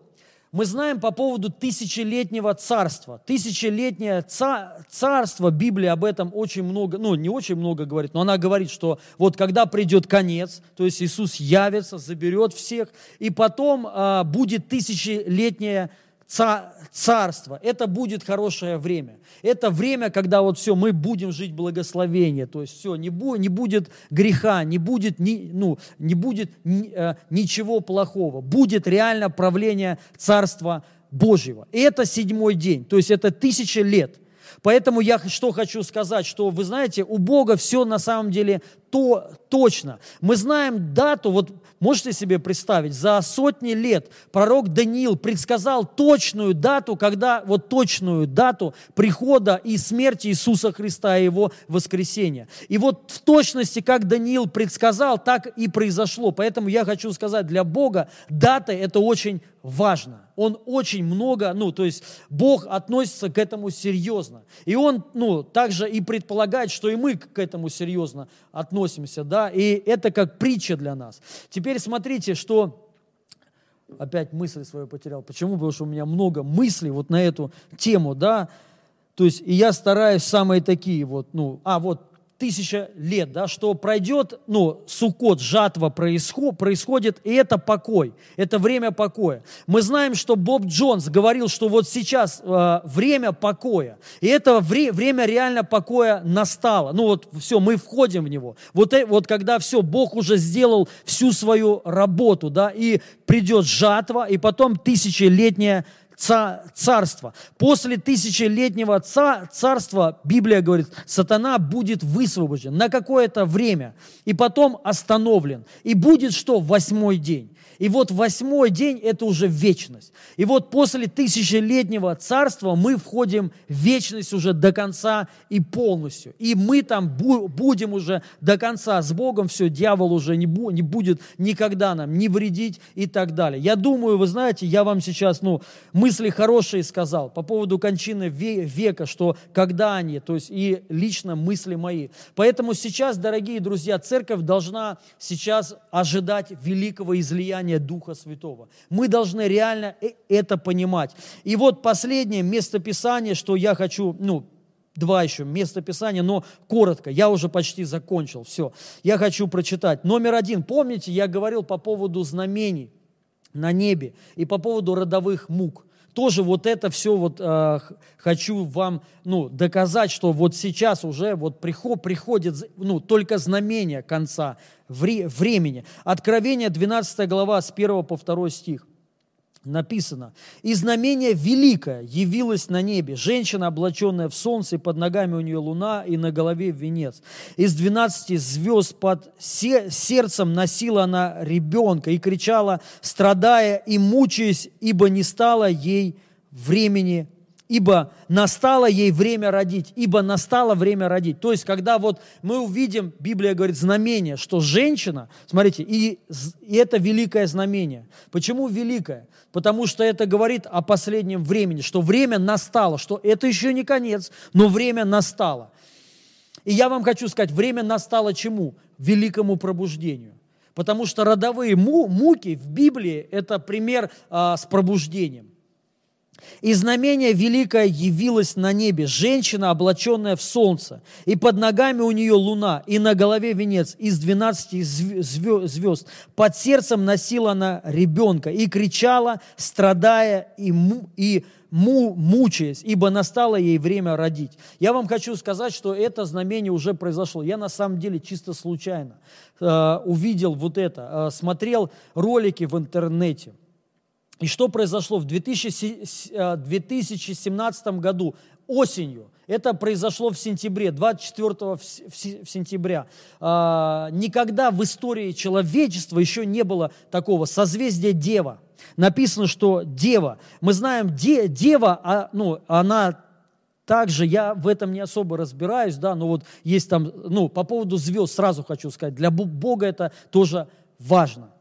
мы знаем по поводу тысячелетнего царства. Тысячелетнее царство, Библия об этом очень много, ну не очень много говорит, но она говорит, что вот когда придет конец, то есть Иисус явится, заберет всех, и потом а, будет тысячелетнее царство царство. Это будет хорошее время. Это время, когда вот все, мы будем жить благословение. То есть все, не, бу, не будет греха, не будет, ни, ну, не будет ни, э, ничего плохого. Будет реально правление Царства Божьего. И это седьмой день, то есть это тысяча лет. Поэтому я что хочу сказать, что вы знаете, у Бога все на самом деле то, точно. Мы знаем дату, вот можете себе представить, за сотни лет пророк Даниил предсказал точную дату, когда, вот точную дату прихода и смерти Иисуса Христа и Его воскресения. И вот в точности, как Даниил предсказал, так и произошло. Поэтому я хочу сказать, для Бога дата – это очень важно. Он очень много, ну, то есть Бог относится к этому серьезно. И Он, ну, также и предполагает, что и мы к этому серьезно относимся, да, и это как притча для нас. Теперь смотрите, что опять мысль свою потерял. Почему? Потому что у меня много мыслей вот на эту тему, да. То есть, и я стараюсь самые такие вот, ну, а вот тысяча лет, да, что пройдет, ну, сукот, жатва происход, происходит, и это покой, это время покоя. Мы знаем, что Боб Джонс говорил, что вот сейчас э, время покоя, и это вре, время реально покоя настало. Ну вот все, мы входим в него. Вот, э, вот когда все, Бог уже сделал всю свою работу, да, и придет жатва, и потом тысячелетняя царства. После тысячелетнего царства, Библия говорит, сатана будет высвобожден на какое-то время и потом остановлен. И будет что? Восьмой день. И вот восьмой день – это уже вечность. И вот после тысячелетнего царства мы входим в вечность уже до конца и полностью. И мы там будем уже до конца с Богом, все, дьявол уже не, бу- не будет никогда нам не вредить и так далее. Я думаю, вы знаете, я вам сейчас, ну, мы мысли хорошие сказал по поводу кончины века, что когда они, то есть и лично мысли мои. Поэтому сейчас, дорогие друзья, церковь должна сейчас ожидать великого излияния Духа Святого. Мы должны реально э, это понимать. И вот последнее местописание, что я хочу, ну, два еще места Писания, но коротко, я уже почти закончил, все. Я хочу прочитать. Номер один, помните, я говорил по поводу знамений на небе и по поводу родовых мук. Тоже вот это все вот э, хочу вам ну, доказать, что вот сейчас уже вот приход, приходит ну, только знамение конца вре, времени. Откровение 12 глава с 1 по 2 стих написано, «И знамение великое явилось на небе, женщина, облаченная в солнце, и под ногами у нее луна, и на голове венец. Из двенадцати звезд под сердцем носила она ребенка и кричала, страдая и мучаясь, ибо не стало ей времени ибо настало ей время родить, ибо настало время родить. То есть, когда вот мы увидим, Библия говорит, знамение, что женщина, смотрите, и, и это великое знамение. Почему великое? Потому что это говорит о последнем времени, что время настало, что это еще не конец, но время настало. И я вам хочу сказать, время настало чему? Великому пробуждению. Потому что родовые муки в Библии – это пример а, с пробуждением. И знамение великое явилось на небе, женщина, облаченная в солнце, и под ногами у нее луна, и на голове венец из двенадцати звезд. Под сердцем носила она ребенка и кричала, страдая и, му, и му, мучаясь, ибо настало ей время родить. Я вам хочу сказать, что это знамение уже произошло. Я на самом деле чисто случайно э, увидел вот это, э, смотрел ролики в интернете – и что произошло в 2017 э, году осенью? Это произошло в сентябре, 24 сентября. А, никогда в истории человечества еще не было такого созвездия Дева. Написано, что Дева. Мы знаем, де, Дева, а, ну, она также я в этом не особо разбираюсь, да, но вот есть там, ну, по поводу звезд сразу хочу сказать, для Бога это тоже важно.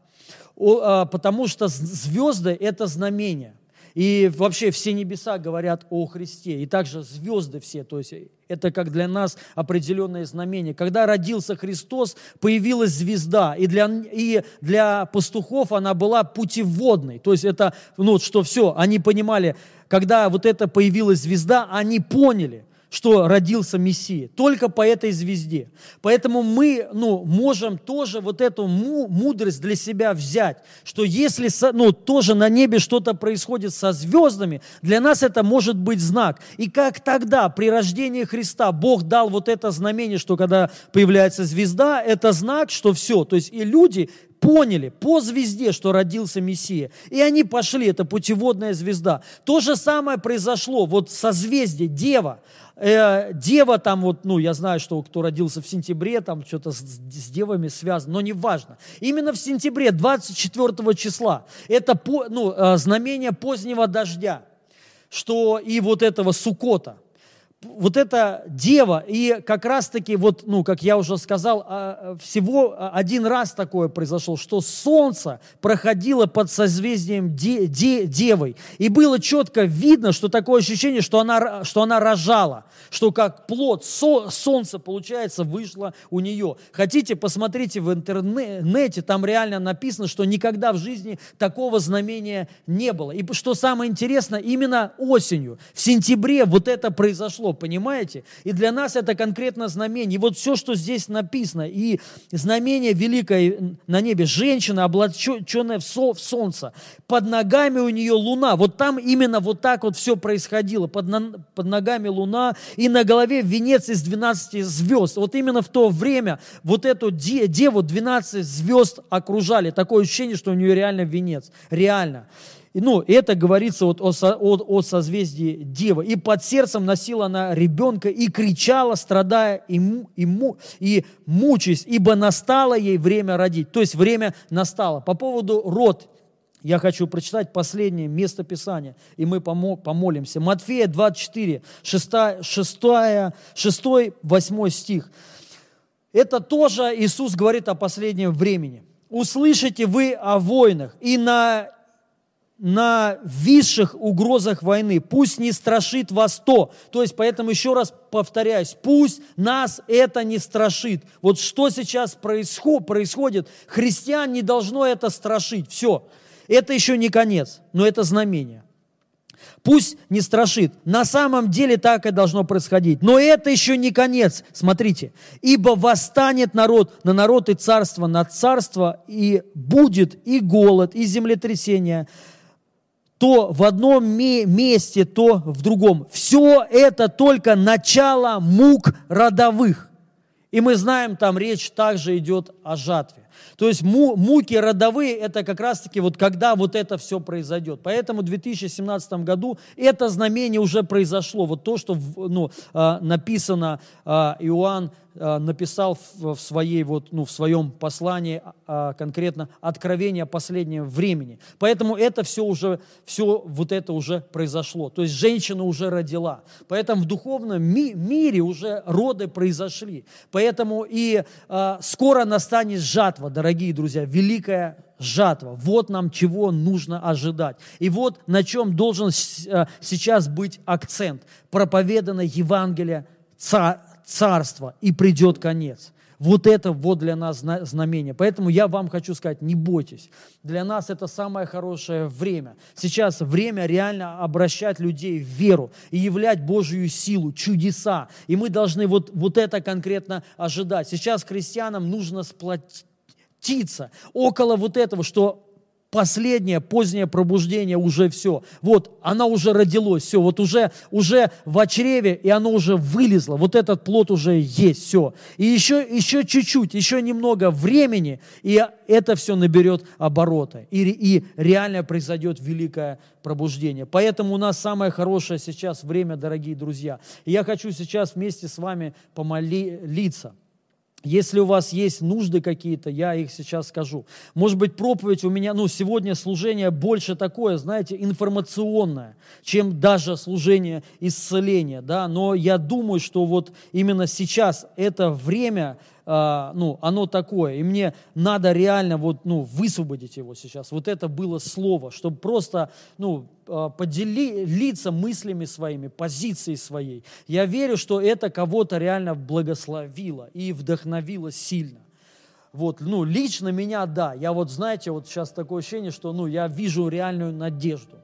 А, потому что звезды – это знамения. И вообще все небеса говорят о Христе. И также звезды все, то есть это как для нас определенное знамение. Когда родился Христос, появилась звезда. И для, и для пастухов она была путеводной. То есть это, ну, что все, они понимали, когда вот это появилась звезда, они поняли – что родился Мессия, только по этой звезде. Поэтому мы ну, можем тоже вот эту мудрость для себя взять, что если ну, тоже на небе что-то происходит со звездами, для нас это может быть знак. И как тогда при рождении Христа Бог дал вот это знамение, что когда появляется звезда, это знак, что все. То есть и люди поняли по звезде, что родился Мессия. И они пошли, это путеводная звезда. То же самое произошло, вот созвездие, Дева. Э, дева там вот, ну, я знаю, что кто родился в сентябре, там что-то с, с девами связано, но не важно. Именно в сентябре, 24 числа, это по, ну, э, знамение позднего дождя, что и вот этого сукота – вот эта дева, и как раз-таки, вот, ну, как я уже сказал, а, всего один раз такое произошло, что солнце проходило под созвездием де, де, девой, и было четко видно, что такое ощущение, что она, что она рожала, что как плод со, солнце, получается, вышло у нее. Хотите, посмотрите в интернете, там реально написано, что никогда в жизни такого знамения не было. И что самое интересное, именно осенью, в сентябре вот это произошло понимаете? И для нас это конкретно знамение. И вот все, что здесь написано, и знамение великое на небе, женщина, облаченная в солнце, под ногами у нее луна. Вот там именно вот так вот все происходило. Под, на, под ногами луна, и на голове венец из 12 звезд. Вот именно в то время вот эту деву 12 звезд окружали. Такое ощущение, что у нее реально венец. Реально. Ну, это говорится вот о, о, о созвездии Девы. И под сердцем носила она ребенка и кричала, страдая и, и, и мучаясь, ибо настало ей время родить. То есть время настало. По поводу род я хочу прочитать последнее место Писания, и мы помолимся. Матфея 24, 6, 6, 6 8 стих. Это тоже Иисус говорит о последнем времени. «Услышите вы о войнах, и на на висших угрозах войны. Пусть не страшит вас то. То есть, поэтому еще раз повторяюсь, пусть нас это не страшит. Вот что сейчас происход, происходит, христиан не должно это страшить. Все. Это еще не конец, но это знамение. Пусть не страшит. На самом деле так и должно происходить. Но это еще не конец. Смотрите. Ибо восстанет народ на народ и царство на царство, и будет и голод, и землетрясение, то в одном месте, то в другом. Все это только начало мук родовых. И мы знаем, там речь также идет о жатве. То есть муки родовые – это как раз-таки вот когда вот это все произойдет. Поэтому в 2017 году это знамение уже произошло. Вот то, что ну, а, написано а, Иоанн Э, написал в своей вот, ну, в своем послании а, конкретно откровение последнего времени. Поэтому это все уже, все вот это уже произошло. То есть женщина уже родила. Поэтому в духовном ми- мире уже роды произошли. Поэтому и а, скоро настанет жатва, дорогие друзья, великая жатва. Вот нам чего нужно ожидать. И вот на чем должен э, сейчас быть акцент. Проповедано Евангелие царство, и придет конец. Вот это вот для нас знамение. Поэтому я вам хочу сказать, не бойтесь. Для нас это самое хорошее время. Сейчас время реально обращать людей в веру и являть Божью силу, чудеса. И мы должны вот, вот это конкретно ожидать. Сейчас христианам нужно сплотиться около вот этого, что последнее, позднее пробуждение уже все. Вот, она уже родилась, все, вот уже, уже в чреве, и оно уже вылезло, вот этот плод уже есть, все. И еще, еще чуть-чуть, еще немного времени, и это все наберет обороты. И, и реально произойдет великое пробуждение. Поэтому у нас самое хорошее сейчас время, дорогие друзья. И я хочу сейчас вместе с вами помолиться – если у вас есть нужды какие-то, я их сейчас скажу. Может быть, проповедь у меня, ну, сегодня служение больше такое, знаете, информационное, чем даже служение исцеления, да, но я думаю, что вот именно сейчас это время а, ну, оно такое, и мне надо реально вот, ну, высвободить его сейчас. Вот это было слово, чтобы просто, ну, поделиться мыслями своими, позицией своей. Я верю, что это кого-то реально благословило и вдохновило сильно. Вот, ну, лично меня, да. Я вот, знаете, вот сейчас такое ощущение, что, ну, я вижу реальную надежду,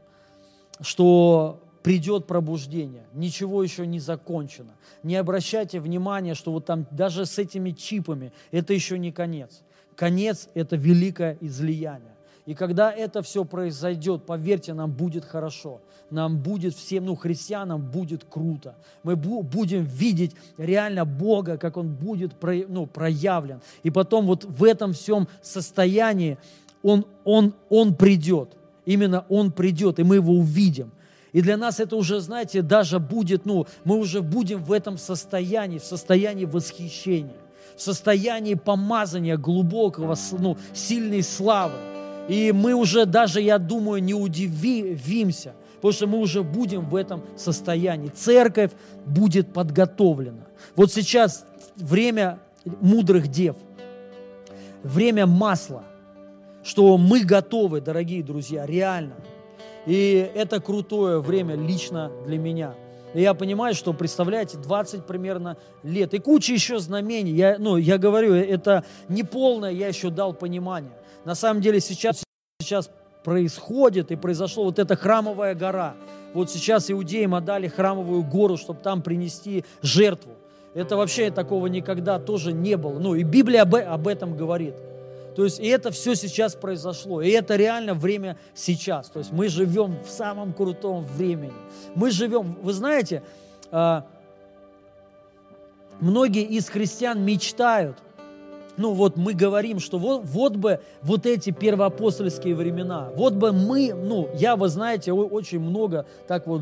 что придет пробуждение, ничего еще не закончено. Не обращайте внимания, что вот там даже с этими чипами это еще не конец. Конец – это великое излияние. И когда это все произойдет, поверьте, нам будет хорошо. Нам будет всем, ну, христианам будет круто. Мы будем видеть реально Бога, как Он будет ну, проявлен. И потом вот в этом всем состоянии Он, он, он придет. Именно Он придет, и мы Его увидим. И для нас это уже, знаете, даже будет, ну, мы уже будем в этом состоянии, в состоянии восхищения, в состоянии помазания глубокого, ну, сильной славы. И мы уже даже, я думаю, не удивимся, потому что мы уже будем в этом состоянии. Церковь будет подготовлена. Вот сейчас время мудрых дев, время масла, что мы готовы, дорогие друзья, реально – и это крутое время лично для меня. И я понимаю, что, представляете, 20 примерно лет. И куча еще знамений. Я, ну, я говорю, это не полное, я еще дал понимание. На самом деле сейчас, сейчас происходит и произошло вот эта храмовая гора. Вот сейчас иудеям отдали храмовую гору, чтобы там принести жертву. Это вообще такого никогда тоже не было. Ну и Библия об, об этом говорит. То есть и это все сейчас произошло. И это реально время сейчас. То есть мы живем в самом крутом времени. Мы живем, вы знаете, а, многие из христиан мечтают, ну вот мы говорим, что вот, вот бы вот эти первоапостольские времена, вот бы мы, ну я, вы знаете, очень много так вот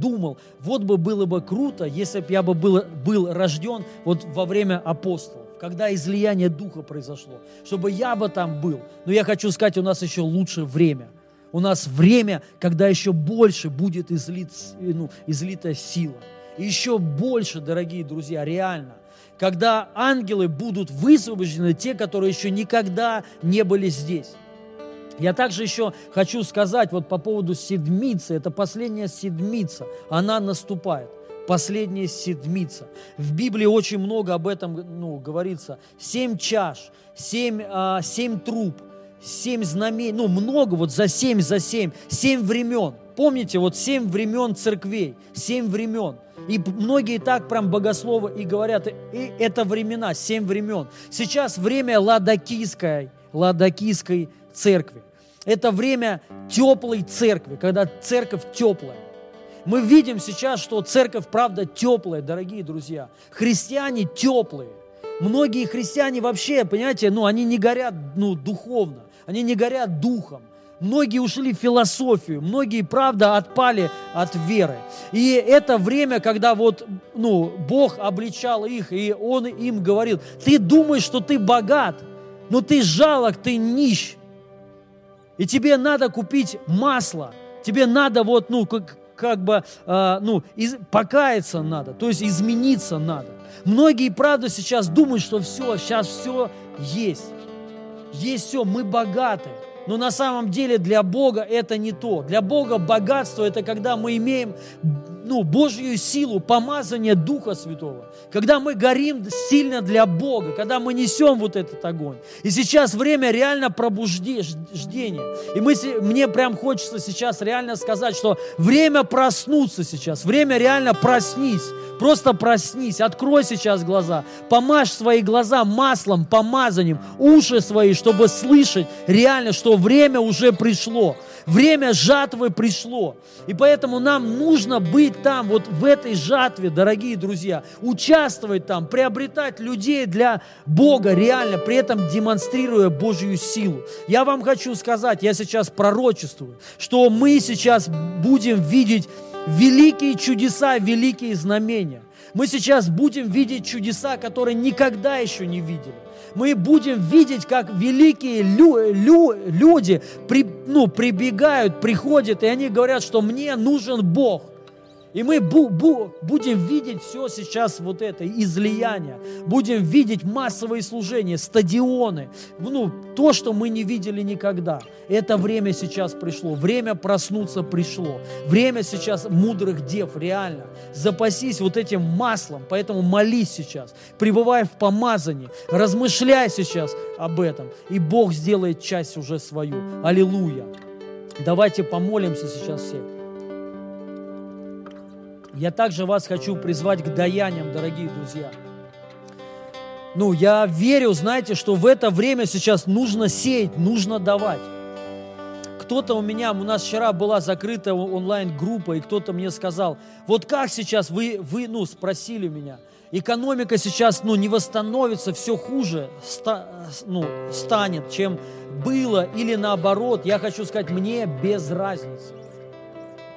думал, вот бы было бы круто, если бы я бы был, был рожден вот во время апостолов когда излияние Духа произошло, чтобы я бы там был. Но я хочу сказать, у нас еще лучше время. У нас время, когда еще больше будет излит, ну, излита сила. Еще больше, дорогие друзья, реально. Когда ангелы будут высвобождены, те, которые еще никогда не были здесь. Я также еще хочу сказать вот по поводу седмицы. Это последняя седмица. Она наступает. Последняя седмица. В Библии очень много об этом ну, говорится. Семь чаш, семь, а, семь труб, семь знамений. Ну, много вот за семь, за семь. Семь времен. Помните, вот семь времен церквей. Семь времен. И многие так прям богословы и говорят, и это времена, семь времен. Сейчас время ладокийской, ладокийской церкви. Это время теплой церкви, когда церковь теплая. Мы видим сейчас, что церковь, правда, теплая, дорогие друзья. Христиане теплые. Многие христиане вообще, понимаете, ну, они не горят ну, духовно, они не горят духом. Многие ушли в философию, многие, правда, отпали от веры. И это время, когда вот, ну, Бог обличал их, и Он им говорил, ты думаешь, что ты богат, но ты жалок, ты нищ. И тебе надо купить масло, тебе надо вот, ну, как, как бы, э, ну, из, покаяться надо, то есть измениться надо. Многие, правда, сейчас думают, что все, сейчас все есть. Есть все, мы богаты. Но на самом деле для Бога это не то. Для Бога богатство – это когда мы имеем ну, Божью силу, помазание Духа Святого. Когда мы горим сильно для Бога, когда мы несем вот этот огонь. И сейчас время реально пробуждения. И мы, мне прям хочется сейчас реально сказать, что время проснуться сейчас, время реально проснись. Просто проснись, открой сейчас глаза, помажь свои глаза маслом, помазанием, уши свои, чтобы слышать реально, что время уже пришло. Время жатвы пришло. И поэтому нам нужно быть там, вот в этой жатве, дорогие друзья, участвовать там, приобретать людей для Бога реально, при этом демонстрируя Божью силу. Я вам хочу сказать, я сейчас пророчествую, что мы сейчас будем видеть великие чудеса, великие знамения. Мы сейчас будем видеть чудеса, которые никогда еще не видели. Мы будем видеть, как великие лю, лю, люди при, ну, прибегают, приходят, и они говорят, что мне нужен Бог. И мы бу бу будем видеть все сейчас вот это излияние, будем видеть массовые служения, стадионы, ну, то, что мы не видели никогда. Это время сейчас пришло, время проснуться пришло, время сейчас мудрых дев, реально. Запасись вот этим маслом, поэтому молись сейчас, пребывай в помазании, размышляй сейчас об этом, и Бог сделает часть уже свою. Аллилуйя. Давайте помолимся сейчас все. Я также вас хочу призвать к даяниям, дорогие друзья. Ну, я верю, знаете, что в это время сейчас нужно сеять, нужно давать. Кто-то у меня, у нас вчера была закрыта онлайн-группа, и кто-то мне сказал, вот как сейчас вы, вы, ну, спросили меня, экономика сейчас, ну, не восстановится, все хуже ста, ну, станет, чем было, или наоборот, я хочу сказать, мне без разницы.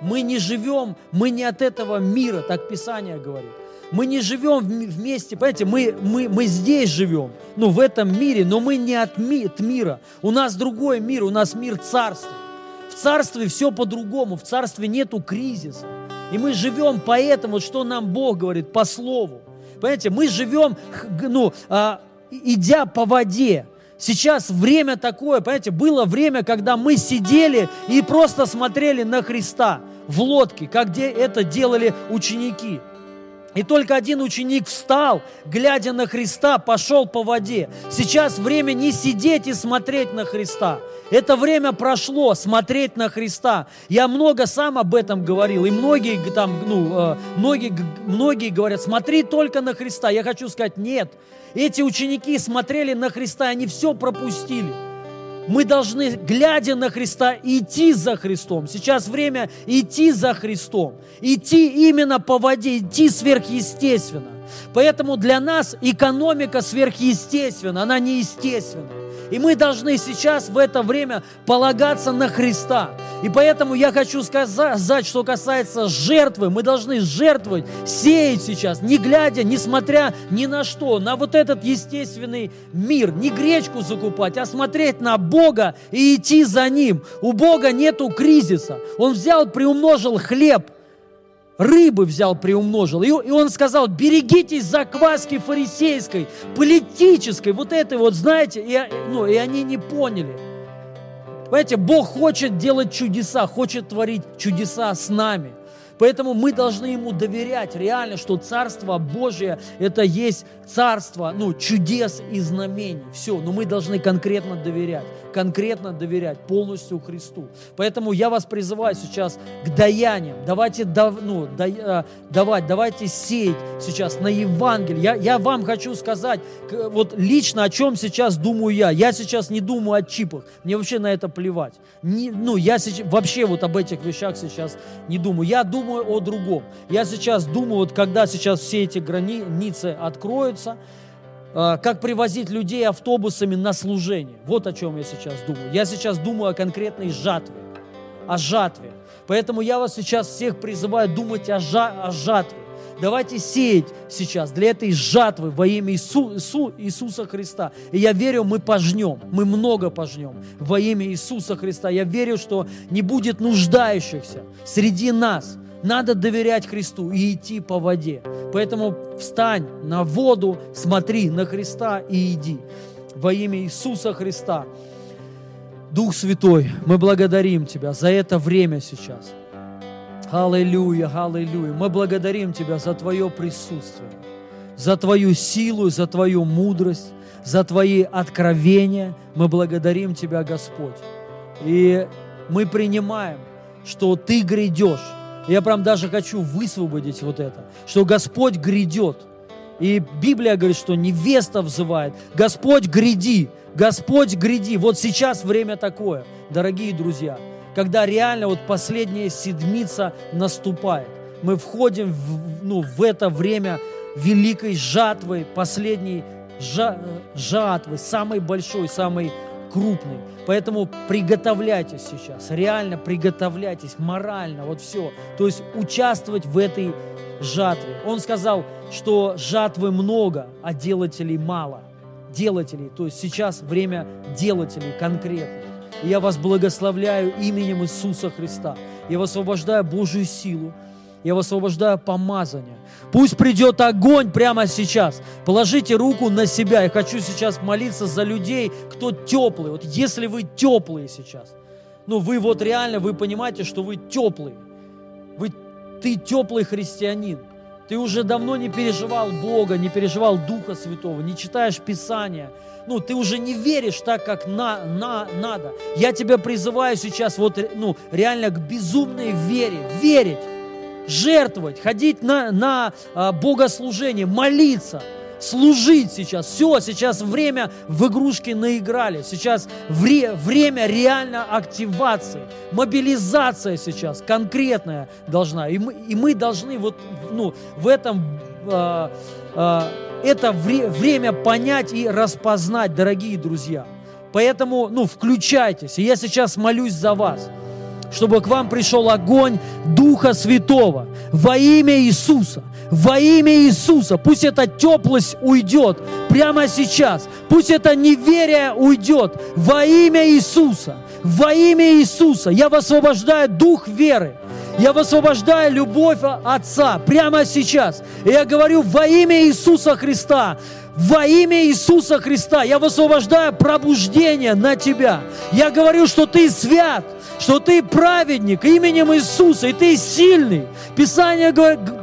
Мы не живем, мы не от этого мира, так Писание говорит. Мы не живем вместе, понимаете, мы, мы, мы здесь живем, ну, в этом мире, но мы не от, ми, от мира. У нас другой мир, у нас мир царства. В царстве все по-другому, в царстве нету кризиса. И мы живем поэтому, что нам Бог говорит, по слову. Понимаете, мы живем, ну, а, идя по воде. Сейчас время такое, понимаете, было время, когда мы сидели и просто смотрели на Христа в лодке, как где это делали ученики. И только один ученик встал, глядя на Христа, пошел по воде. Сейчас время не сидеть и смотреть на Христа. Это время прошло, смотреть на Христа. Я много сам об этом говорил, и многие там, ну, э, многие, многие говорят, смотри только на Христа. Я хочу сказать, нет. Эти ученики смотрели на Христа, они все пропустили. Мы должны, глядя на Христа, идти за Христом. Сейчас время идти за Христом. Идти именно по воде, идти сверхъестественно. Поэтому для нас экономика сверхъестественна, она неестественна. И мы должны сейчас в это время полагаться на Христа. И поэтому я хочу сказать, что касается жертвы, мы должны жертвовать, сеять сейчас, не глядя, не смотря ни на что, на вот этот естественный мир, не гречку закупать, а смотреть на Бога и идти за Ним. У Бога нету кризиса. Он взял, приумножил хлеб, рыбы взял, приумножил. И, он сказал, берегитесь закваски фарисейской, политической, вот этой вот, знаете, и, ну, и они не поняли. Понимаете, Бог хочет делать чудеса, хочет творить чудеса с нами – Поэтому мы должны Ему доверять реально, что Царство Божие – это есть Царство ну, чудес и знамений. Все, но мы должны конкретно доверять, конкретно доверять полностью Христу. Поэтому я вас призываю сейчас к даяниям. Давайте ну, да, э, давать, давайте сеять сейчас на Евангелие. Я, я вам хочу сказать, вот лично о чем сейчас думаю я. Я сейчас не думаю о чипах. Мне вообще на это плевать. Не, ну, я сейчас, вообще вот об этих вещах сейчас не думаю. Я думаю о другом. Я сейчас думаю, вот когда сейчас все эти границы откроются, как привозить людей автобусами на служение. Вот о чем я сейчас думаю. Я сейчас думаю о конкретной жатве. О жатве. Поэтому я вас сейчас всех призываю думать о, жа о жатве. Давайте сеять сейчас для этой жатвы во имя Иису, Иису, Иисуса Христа. И я верю, мы пожнем, мы много пожнем во имя Иисуса Христа. Я верю, что не будет нуждающихся среди нас – надо доверять Христу и идти по воде. Поэтому встань на воду, смотри на Христа и иди. Во имя Иисуса Христа. Дух Святой, мы благодарим Тебя за это время сейчас. Аллилуйя, аллилуйя. Мы благодарим Тебя за Твое присутствие, за Твою силу, за Твою мудрость, за Твои откровения. Мы благодарим Тебя, Господь. И мы принимаем, что Ты грядешь, я прям даже хочу высвободить вот это, что Господь грядет. И Библия говорит, что невеста взывает, Господь гряди, Господь гряди. Вот сейчас время такое, дорогие друзья, когда реально вот последняя седмица наступает. Мы входим в, ну, в это время великой жатвы, последней жатвы, самой большой, самой крупный. Поэтому приготовляйтесь сейчас, реально приготовляйтесь, морально, вот все. То есть участвовать в этой жатве. Он сказал, что жатвы много, а делателей мало. Делателей, то есть сейчас время делателей конкретно. Я вас благословляю именем Иисуса Христа. Я высвобождаю Божью силу, я высвобождаю помазание. Пусть придет огонь прямо сейчас. Положите руку на себя. Я хочу сейчас молиться за людей, кто теплый. Вот если вы теплые сейчас, ну вы вот реально, вы понимаете, что вы теплый. Вы, ты теплый христианин. Ты уже давно не переживал Бога, не переживал Духа Святого, не читаешь Писания. Ну, ты уже не веришь так, как на, на, надо. Я тебя призываю сейчас вот, ну, реально к безумной вере. Верить жертвовать, ходить на, на а, богослужение, молиться, служить сейчас. Все, сейчас время в игрушки наиграли. Сейчас вре, время реально активации, мобилизация сейчас конкретная должна. И мы, и мы должны вот ну, в этом э, э, это вре, время понять и распознать, дорогие друзья. Поэтому, ну, включайтесь. Я сейчас молюсь за вас чтобы к вам пришел огонь Духа Святого во имя Иисуса. Во имя Иисуса. Пусть эта теплость уйдет прямо сейчас. Пусть это неверие уйдет во имя Иисуса. Во имя Иисуса. Я высвобождаю дух веры. Я высвобождаю любовь Отца прямо сейчас. И я говорю во имя Иисуса Христа. Во имя Иисуса Христа я высвобождаю пробуждение на тебя. Я говорю, что ты свят, что ты праведник именем Иисуса, и ты сильный. Писание,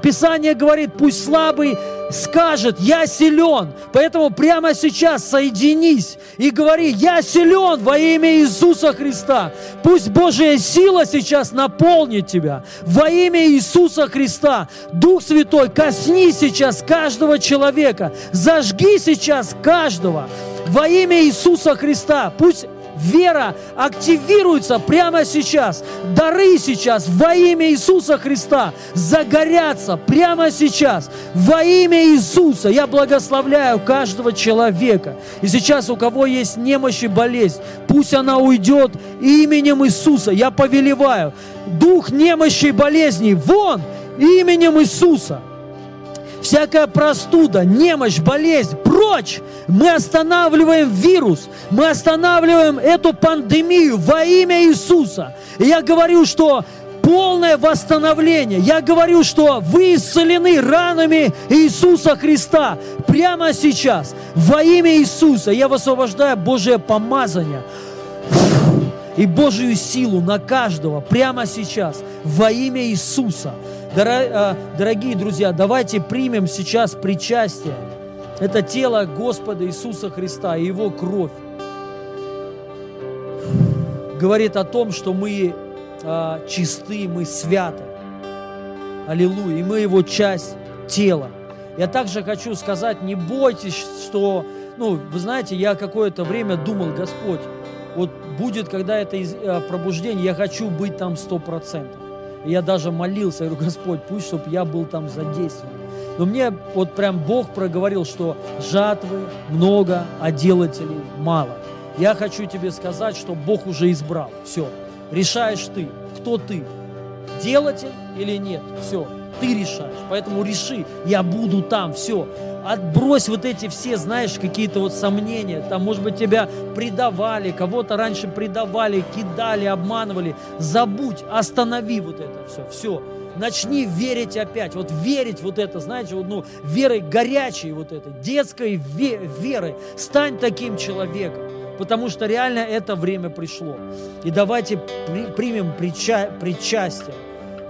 Писание говорит, пусть слабый скажет, я силен. Поэтому прямо сейчас соединись и говори, я силен во имя Иисуса Христа. Пусть Божья сила сейчас наполнит тебя. Во имя Иисуса Христа. Дух Святой, коснись сейчас каждого человека. Зажги сейчас каждого. Во имя Иисуса Христа. Пусть Вера активируется прямо сейчас. Дары сейчас во имя Иисуса Христа загорятся прямо сейчас. Во имя Иисуса я благословляю каждого человека. И сейчас у кого есть немощь и болезнь, пусть она уйдет именем Иисуса. Я повелеваю. Дух немощи и болезней вон именем Иисуса всякая простуда, немощь, болезнь, прочь. Мы останавливаем вирус, мы останавливаем эту пандемию во имя Иисуса. И я говорю, что полное восстановление. Я говорю, что вы исцелены ранами Иисуса Христа прямо сейчас. Во имя Иисуса я высвобождаю Божие помазание. и Божию силу на каждого прямо сейчас во имя Иисуса. Э, дорогие друзья, давайте примем сейчас причастие. Это тело Господа Иисуса Христа и Его кровь. Говорит о том, что мы э, чисты, мы святы. Аллилуйя. И мы Его часть тела. Я также хочу сказать, не бойтесь, что, ну, вы знаете, я какое-то время думал, Господь, вот будет, когда это э, пробуждение, я хочу быть там сто процентов. Я даже молился, я говорю, Господь, пусть, чтобы я был там задействован. Но мне вот прям Бог проговорил, что жатвы много, а делателей мало. Я хочу тебе сказать, что Бог уже избрал. Все. Решаешь ты. Кто ты? Делатель или нет? Все ты решаешь. Поэтому реши, я буду там, все. Отбрось вот эти все, знаешь, какие-то вот сомнения. Там, может быть, тебя предавали, кого-то раньше предавали, кидали, обманывали. Забудь, останови вот это все. Все. Начни верить опять. Вот верить вот это, знаете, вот, ну, верой горячей вот этой, детской ве- верой. Стань таким человеком потому что реально это время пришло. И давайте при, примем прича, причастие.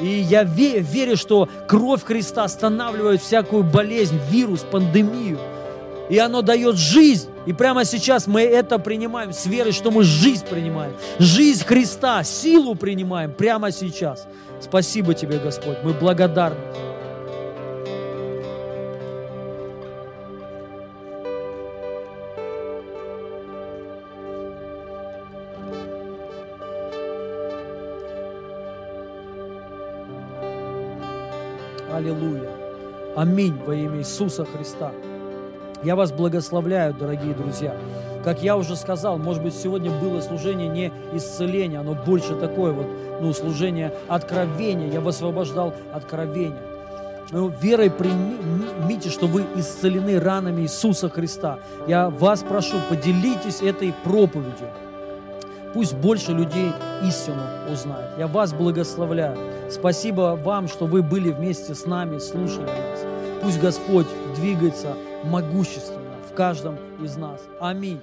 И я верю, что кровь Христа останавливает всякую болезнь, вирус, пандемию. И оно дает жизнь. И прямо сейчас мы это принимаем с верой, что мы жизнь принимаем. Жизнь Христа, силу принимаем прямо сейчас. Спасибо тебе, Господь. Мы благодарны. Аллилуйя. Аминь во имя Иисуса Христа. Я вас благословляю, дорогие друзья. Как я уже сказал, может быть, сегодня было служение не исцеления, оно больше такое вот, ну, служение откровения. Я высвобождал откровение. Ну, верой примите, что вы исцелены ранами Иисуса Христа. Я вас прошу, поделитесь этой проповедью. Пусть больше людей истину узнают. Я вас благословляю. Спасибо вам, что вы были вместе с нами, слушали нас. Пусть Господь двигается могущественно в каждом из нас. Аминь.